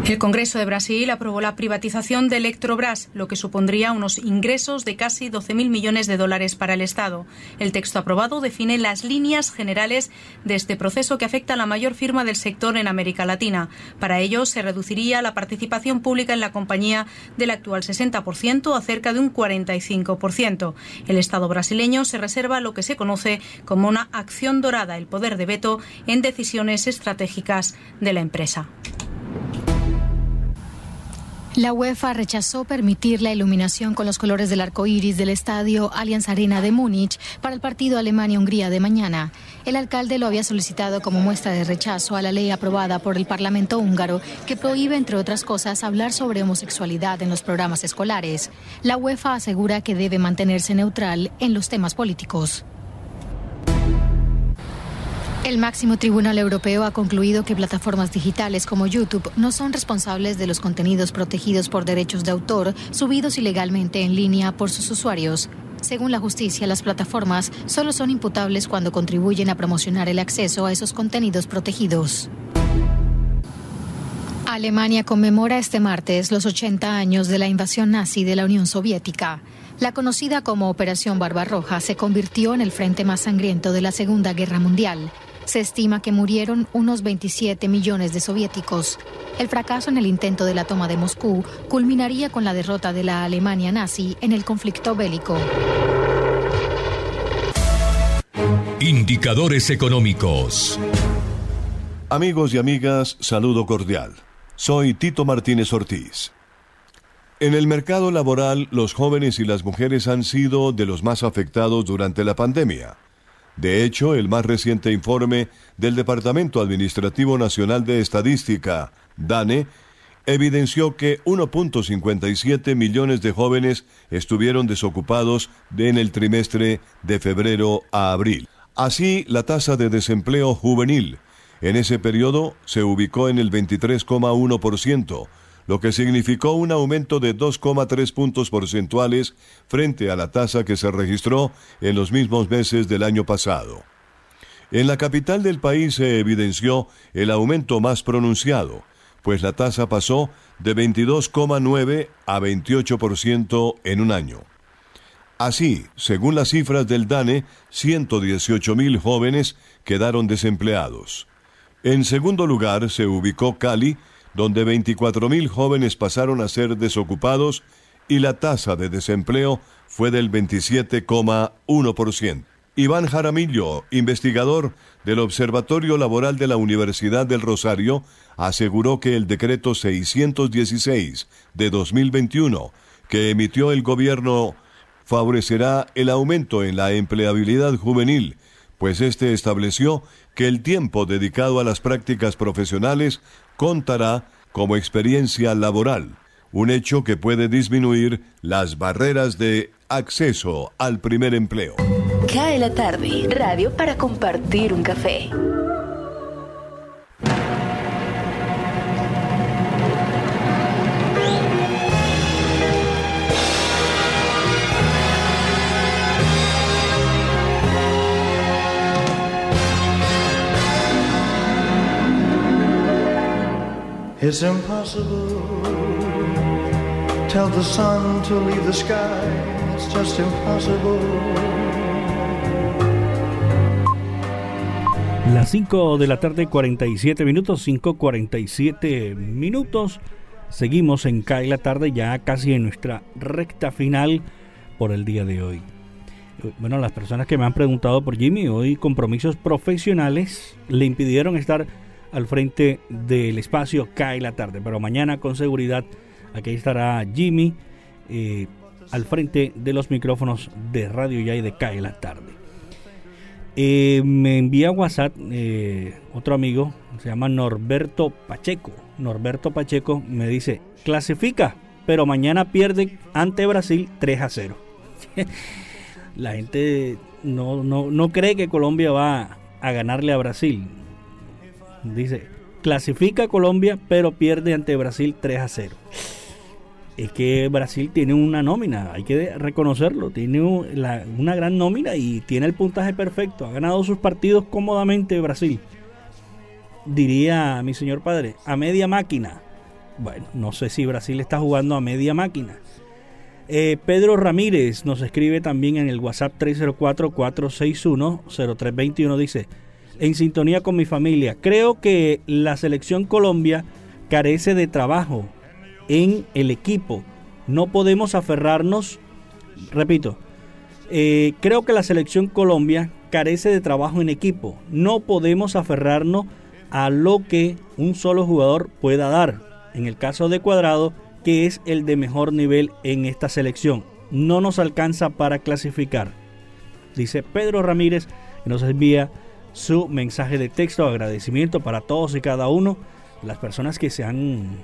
El Congreso de Brasil aprobó la privatización de Electrobras, lo que supondría unos ingresos de casi 12.000 millones de dólares para el Estado. El texto aprobado define las líneas generales de este proceso que afecta a la mayor firma del sector en América Latina. Para ello, se reduciría la participación pública en la compañía del actual 60% a cerca de un 45%. El Estado brasileño se reserva lo que se conoce como una acción dorada, el poder de veto en decisiones estratégicas de la empresa. La UEFA rechazó permitir la iluminación con los colores del arco iris del estadio Allianz Arena de Múnich para el partido Alemania-Hungría de mañana. El alcalde lo había solicitado como muestra de rechazo a la ley aprobada por el Parlamento húngaro que prohíbe, entre otras cosas, hablar sobre homosexualidad en los programas escolares. La UEFA asegura que debe mantenerse neutral en los temas políticos. El máximo tribunal europeo ha concluido que plataformas digitales como YouTube no son responsables de los contenidos protegidos por derechos de autor subidos ilegalmente en línea por sus usuarios. Según la justicia, las plataformas solo son imputables cuando contribuyen a promocionar el acceso a esos contenidos protegidos. Alemania conmemora este martes los 80 años de la invasión nazi de la Unión Soviética. La conocida como Operación Barbarroja se convirtió en el frente más sangriento de la Segunda Guerra Mundial. Se estima que murieron unos 27 millones de soviéticos. El fracaso en el intento de la toma de Moscú culminaría con la derrota de la Alemania nazi en el conflicto bélico. Indicadores económicos. Amigos y amigas, saludo cordial. Soy Tito Martínez Ortiz. En el mercado laboral, los jóvenes y las mujeres han sido de los más afectados durante la pandemia. De hecho, el más reciente informe del Departamento Administrativo Nacional de Estadística, DANE, evidenció que 1.57 millones de jóvenes estuvieron desocupados en el trimestre de febrero a abril. Así, la tasa de desempleo juvenil en ese periodo se ubicó en el 23,1%, lo que significó un aumento de 2,3 puntos porcentuales frente a la tasa que se registró en los mismos meses del año pasado. En la capital del país se evidenció el aumento más pronunciado, pues la tasa pasó de 22,9 a 28% en un año. Así, según las cifras del DANE, 118 mil jóvenes quedaron desempleados. En segundo lugar se ubicó Cali, donde 24.000 jóvenes pasaron a ser desocupados y la tasa de desempleo fue del 27,1%. Iván Jaramillo, investigador del Observatorio Laboral de la Universidad del Rosario, aseguró que el decreto 616 de 2021 que emitió el gobierno favorecerá el aumento en la empleabilidad juvenil, pues este estableció que el tiempo dedicado a las prácticas profesionales contará como experiencia laboral, un hecho que puede disminuir las barreras de acceso al primer empleo. Cae la tarde, radio para compartir un café. It's impossible. Tell the sun to leave the sky. It's just impossible. Las 5 de la tarde, 47 minutos, 5.47 minutos. Seguimos en CAE la tarde, ya casi en nuestra recta final por el día de hoy. Bueno, las personas que me han preguntado por Jimmy, hoy compromisos profesionales le impidieron estar al frente del espacio Cae la tarde. Pero mañana con seguridad aquí estará Jimmy eh, al frente de los micrófonos de Radio Ya y de Cae la tarde. Eh, me envía WhatsApp eh, otro amigo, se llama Norberto Pacheco. Norberto Pacheco me dice, clasifica, pero mañana pierde ante Brasil 3 a 0. [LAUGHS] la gente no, no, no cree que Colombia va a ganarle a Brasil. Dice, clasifica Colombia, pero pierde ante Brasil 3 a 0. Es que Brasil tiene una nómina, hay que reconocerlo, tiene una gran nómina y tiene el puntaje perfecto. Ha ganado sus partidos cómodamente Brasil. Diría mi señor padre, a media máquina. Bueno, no sé si Brasil está jugando a media máquina. Eh, Pedro Ramírez nos escribe también en el WhatsApp 304-461-0321. Dice, en sintonía con mi familia. Creo que la selección Colombia carece de trabajo en el equipo. No podemos aferrarnos, repito, eh, creo que la selección Colombia carece de trabajo en equipo. No podemos aferrarnos a lo que un solo jugador pueda dar. En el caso de Cuadrado, que es el de mejor nivel en esta selección. No nos alcanza para clasificar. Dice Pedro Ramírez, que nos envía su mensaje de texto, agradecimiento para todos y cada uno las personas que se han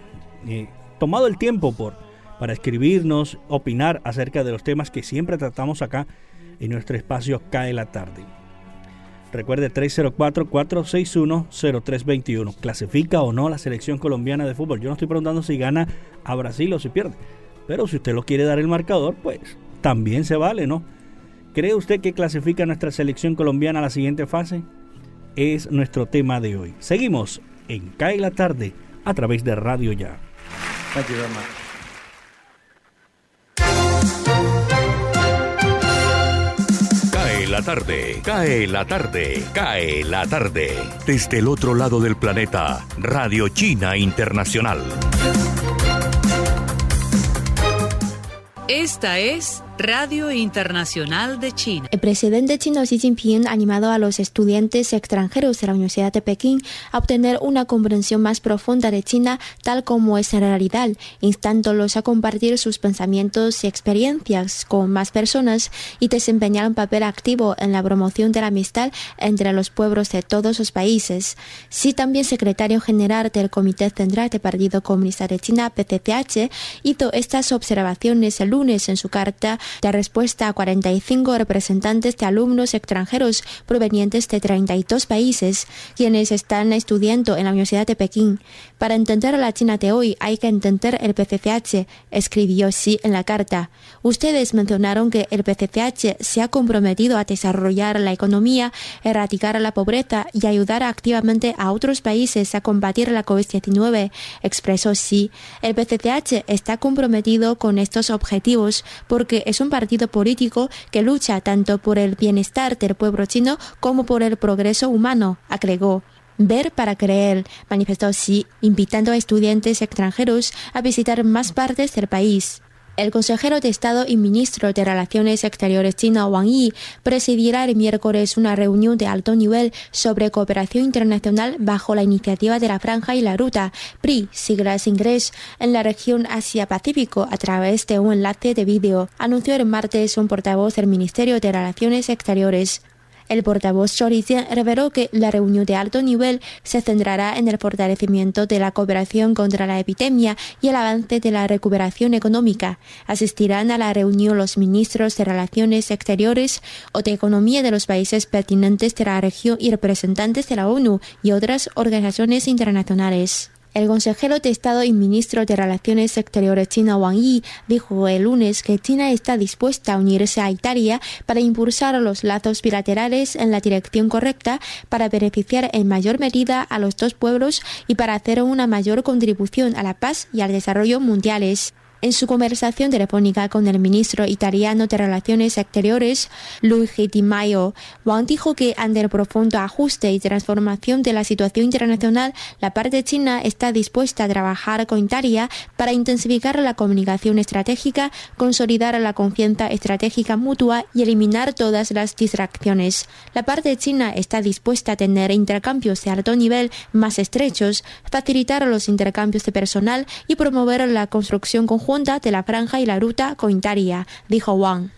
eh, tomado el tiempo por, para escribirnos, opinar acerca de los temas que siempre tratamos acá en nuestro espacio Cae la tarde. Recuerde 304-461-0321. ¿Clasifica o no la selección colombiana de fútbol? Yo no estoy preguntando si gana a Brasil o si pierde. Pero si usted lo quiere dar el marcador, pues también se vale, ¿no? ¿Cree usted que clasifica nuestra selección colombiana a la siguiente fase? Es nuestro tema de hoy. Seguimos en CAE la tarde a través de Radio Ya. Cae la tarde, cae la tarde, cae la tarde. Desde el otro lado del planeta, Radio China Internacional. Esta es Radio Internacional de China. El presidente chino Xi Jinping ha animado a los estudiantes extranjeros de la Universidad de Pekín a obtener una comprensión más profunda de China tal como es en realidad, instándolos a compartir sus pensamientos y experiencias con más personas y desempeñar un papel activo en la promoción de la amistad entre los pueblos de todos los países. Xi, también secretario general del Comité Central del Partido Comunista de China, PCCH, hizo estas observaciones el lunes en su carta de respuesta a 45 representantes de alumnos extranjeros provenientes de 32 países, quienes están estudiando en la Universidad de Pekín. Para entender la China de hoy hay que entender el PCCH, escribió Xi en la carta. Ustedes mencionaron que el PCCH se ha comprometido a desarrollar la economía, erradicar la pobreza y ayudar activamente a otros países a combatir la COVID-19, expresó Xi. El PCCH está comprometido con estos objetivos porque es un partido político que lucha tanto por el bienestar del pueblo chino como por el progreso humano, agregó. Ver para creer, manifestó Xi, invitando a estudiantes extranjeros a visitar más partes del país. El consejero de Estado y ministro de Relaciones Exteriores chino Wang Yi presidirá el miércoles una reunión de alto nivel sobre cooperación internacional bajo la iniciativa de la Franja y la Ruta, PRI, siglas inglés, en la región Asia-Pacífico a través de un enlace de vídeo, anunció el martes un portavoz del Ministerio de Relaciones Exteriores. El portavoz Chorizian reveló que la reunión de alto nivel se centrará en el fortalecimiento de la cooperación contra la epidemia y el avance de la recuperación económica. Asistirán a la reunión los ministros de Relaciones Exteriores o de Economía de los países pertinentes de la región y representantes de la ONU y otras organizaciones internacionales. El consejero de Estado y ministro de Relaciones Exteriores chino Wang Yi dijo el lunes que China está dispuesta a unirse a Italia para impulsar los lazos bilaterales en la dirección correcta para beneficiar en mayor medida a los dos pueblos y para hacer una mayor contribución a la paz y al desarrollo mundiales. En su conversación telefónica con el ministro italiano de Relaciones Exteriores, Luigi Di Maio, Wang dijo que ante el profundo ajuste y transformación de la situación internacional, la parte china está dispuesta a trabajar con Italia para intensificar la comunicación estratégica, consolidar la confianza estratégica mutua y eliminar todas las distracciones. La parte china está dispuesta a tener intercambios de alto nivel más estrechos, facilitar los intercambios de personal y promover la construcción conjunta de la franja y la ruta comunitaria, dijo Wang.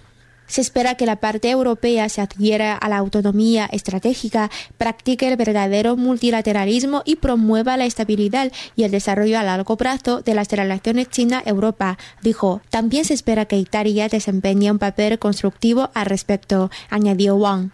Se espera que la parte europea se adhiera a la autonomía estratégica, practique el verdadero multilateralismo y promueva la estabilidad y el desarrollo a largo plazo de las relaciones China-Europa, dijo. También se espera que Italia desempeñe un papel constructivo al respecto, añadió Wang.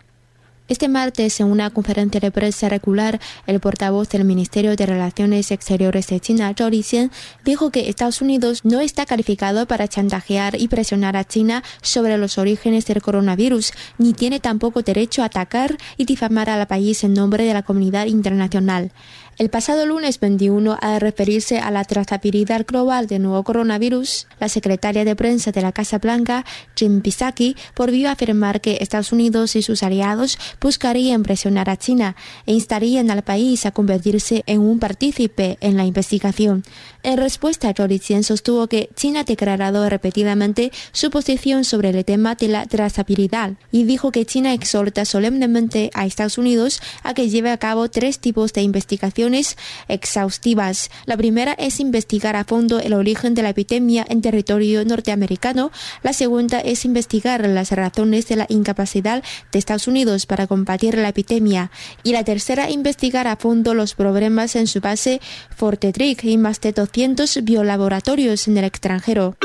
Este martes, en una conferencia de prensa regular, el portavoz del Ministerio de Relaciones Exteriores de China, Zhou Lijian, dijo que Estados Unidos no está calificado para chantajear y presionar a China sobre los orígenes del coronavirus, ni tiene tampoco derecho a atacar y difamar al país en nombre de la comunidad internacional. El pasado lunes 21, al referirse a la trazabilidad global del nuevo coronavirus, la secretaria de prensa de la Casa Blanca, Jim Psaki, volvió a afirmar que Estados Unidos y sus aliados buscarían presionar a China e instarían al país a convertirse en un partícipe en la investigación. En respuesta, Choricien sostuvo que China ha declarado repetidamente su posición sobre el tema de la trazabilidad y dijo que China exhorta solemnemente a Estados Unidos a que lleve a cabo tres tipos de investigaciones exhaustivas. La primera es investigar a fondo el origen de la epidemia en territorio norteamericano. La segunda es investigar las razones de la incapacidad de Estados Unidos para combatir la epidemia. Y la tercera, investigar a fondo los problemas en su base Fort Detrick y más de 200 biolaboratorios en el extranjero.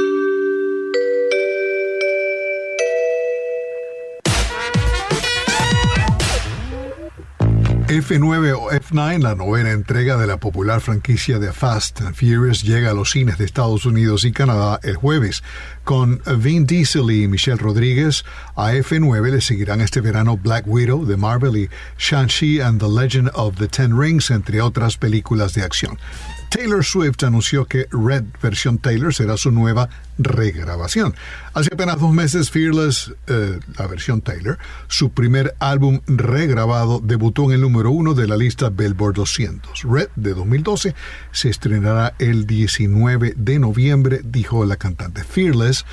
F9 o F9, la novena entrega de la popular franquicia de Fast and Furious, llega a los cines de Estados Unidos y Canadá el jueves. Con Vin Diesel y Michelle Rodríguez, a F9 le seguirán este verano Black Widow de Marvel y Shang-Chi and the Legend of the Ten Rings, entre otras películas de acción. Taylor Swift anunció que Red versión Taylor será su nueva regrabación. Hace apenas dos meses, Fearless, eh, la versión Taylor, su primer álbum regrabado, debutó en el número uno de la lista Billboard 200. Red, de 2012, se estrenará el 19 de noviembre, dijo la cantante Fearless.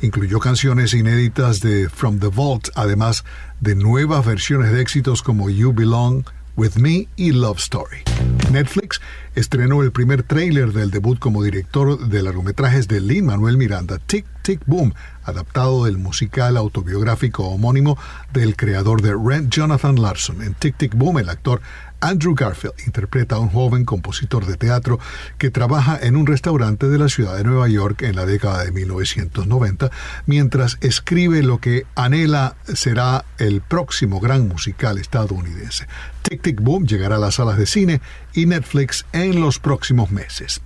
Incluyó canciones inéditas de From the Vault, además de nuevas versiones de éxitos como You Belong, With Me y Love Story. Netflix estrenó el primer tráiler del debut como director de largometrajes de Lin Manuel Miranda, Tick Tick Boom, adaptado del musical autobiográfico homónimo del creador de Rent, Jonathan Larson. En Tick Tick Boom, el actor Andrew Garfield interpreta a un joven compositor de teatro que trabaja en un restaurante de la ciudad de Nueva York en la década de 1990, mientras escribe lo que anhela será el próximo gran musical estadounidense. Tic Tic Boom llegará a las salas de cine y Netflix en los próximos meses.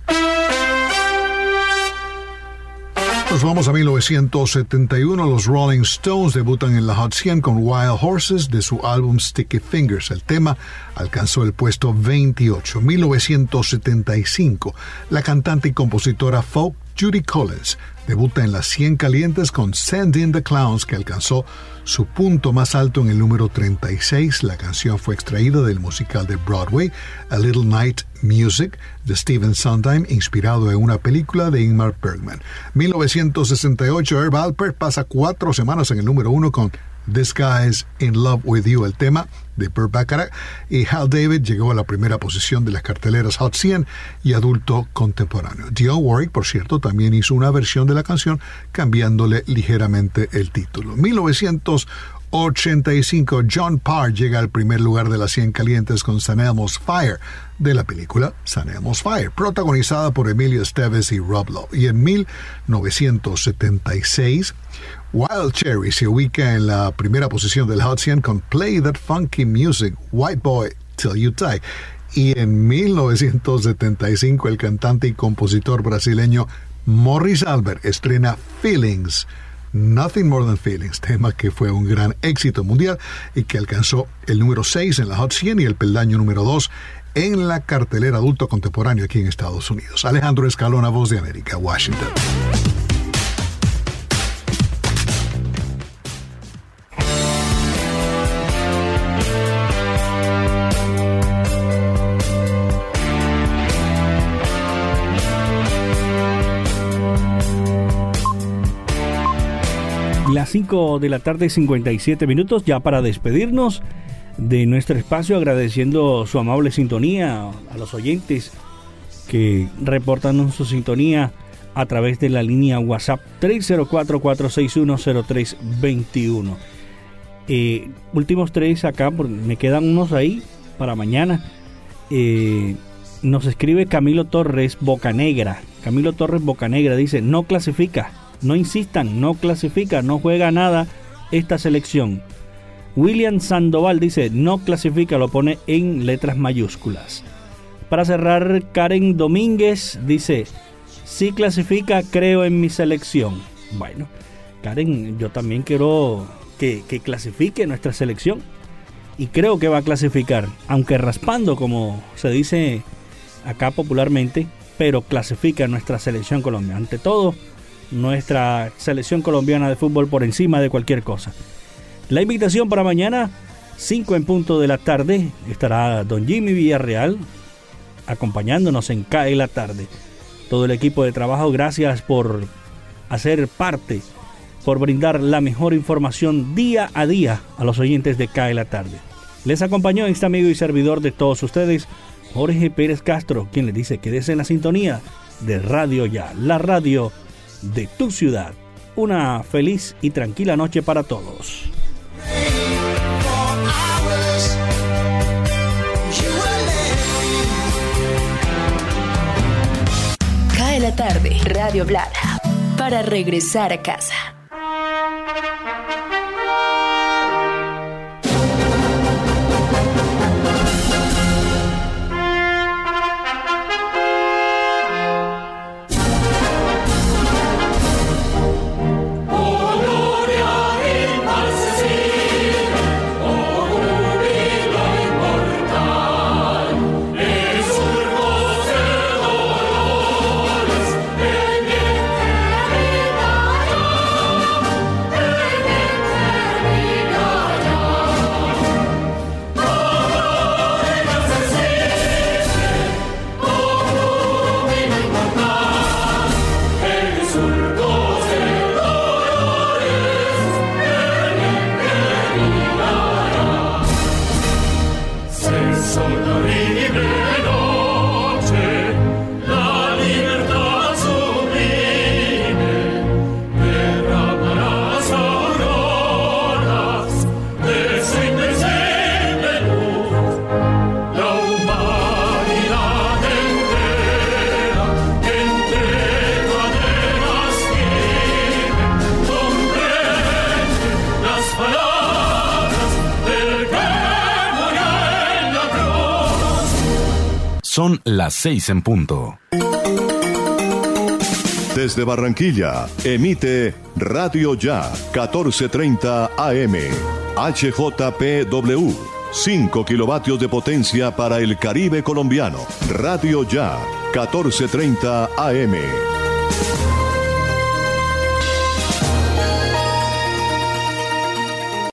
Nos vamos a 1971. Los Rolling Stones debutan en la Hot 100 con Wild Horses de su álbum Sticky Fingers. El tema alcanzó el puesto 28. 1975. La cantante y compositora folk Judy Collins debuta en las 100 calientes con Send in the Clowns, que alcanzó su punto más alto en el número 36. La canción fue extraída del musical de Broadway, A Little Night Music, de Stephen Sondheim, inspirado en una película de Ingmar Bergman. 1968, Herb Alpert pasa cuatro semanas en el número uno con This Guy's in Love with You, el tema de Burt Bacharach, y Hal David llegó a la primera posición de las carteleras Hot 100 y adulto contemporáneo. Dionne Warwick, por cierto, también hizo una versión de la canción cambiándole ligeramente el título. 1985, John Parr llega al primer lugar de las 100 calientes con San Fire de la película San Fire, protagonizada por Emilio Esteves y Rob Lowe. Y en 1976, Wild Cherry se ubica en la primera posición del Hot 100 con Play That Funky Music, White Boy Till You Die. Y en 1975 el cantante y compositor brasileño Morris Albert estrena Feelings. Nothing More Than Feelings, tema que fue un gran éxito mundial y que alcanzó el número 6 en la Hot 100 y el peldaño número 2 en la cartelera adulto contemporáneo aquí en Estados Unidos. Alejandro Escalona, Voz de América, Washington. Las 5 de la tarde, 57 minutos, ya para despedirnos de nuestro espacio, agradeciendo su amable sintonía a los oyentes que reportan su sintonía a través de la línea WhatsApp 304-461-0321. Eh, últimos tres acá, me quedan unos ahí para mañana. Eh, nos escribe Camilo Torres Bocanegra. Camilo Torres Bocanegra dice, no clasifica no insistan, no clasifica, no juega nada esta selección. William Sandoval dice, no clasifica, lo pone en letras mayúsculas. Para cerrar, Karen Domínguez dice, sí clasifica, creo en mi selección. Bueno, Karen, yo también quiero que, que clasifique nuestra selección. Y creo que va a clasificar, aunque raspando, como se dice acá popularmente, pero clasifica nuestra selección Colombia. Ante todo, nuestra selección colombiana de fútbol por encima de cualquier cosa. La invitación para mañana, 5 en punto de la tarde, estará don Jimmy Villarreal acompañándonos en CAE la tarde. todo el equipo de trabajo, gracias por hacer parte, por brindar la mejor información día a día a los oyentes de CAE la tarde. Les acompañó este amigo y servidor de todos ustedes, Jorge Pérez Castro, quien les dice que en la sintonía de Radio Ya, la radio de tu ciudad. Una feliz y tranquila noche para todos. Cae la tarde, Radio Blada, para regresar a casa. Las seis en punto. Desde Barranquilla, emite Radio Ya 1430 AM. HJPW. 5 kilovatios de potencia para el Caribe colombiano. Radio Ya 1430 AM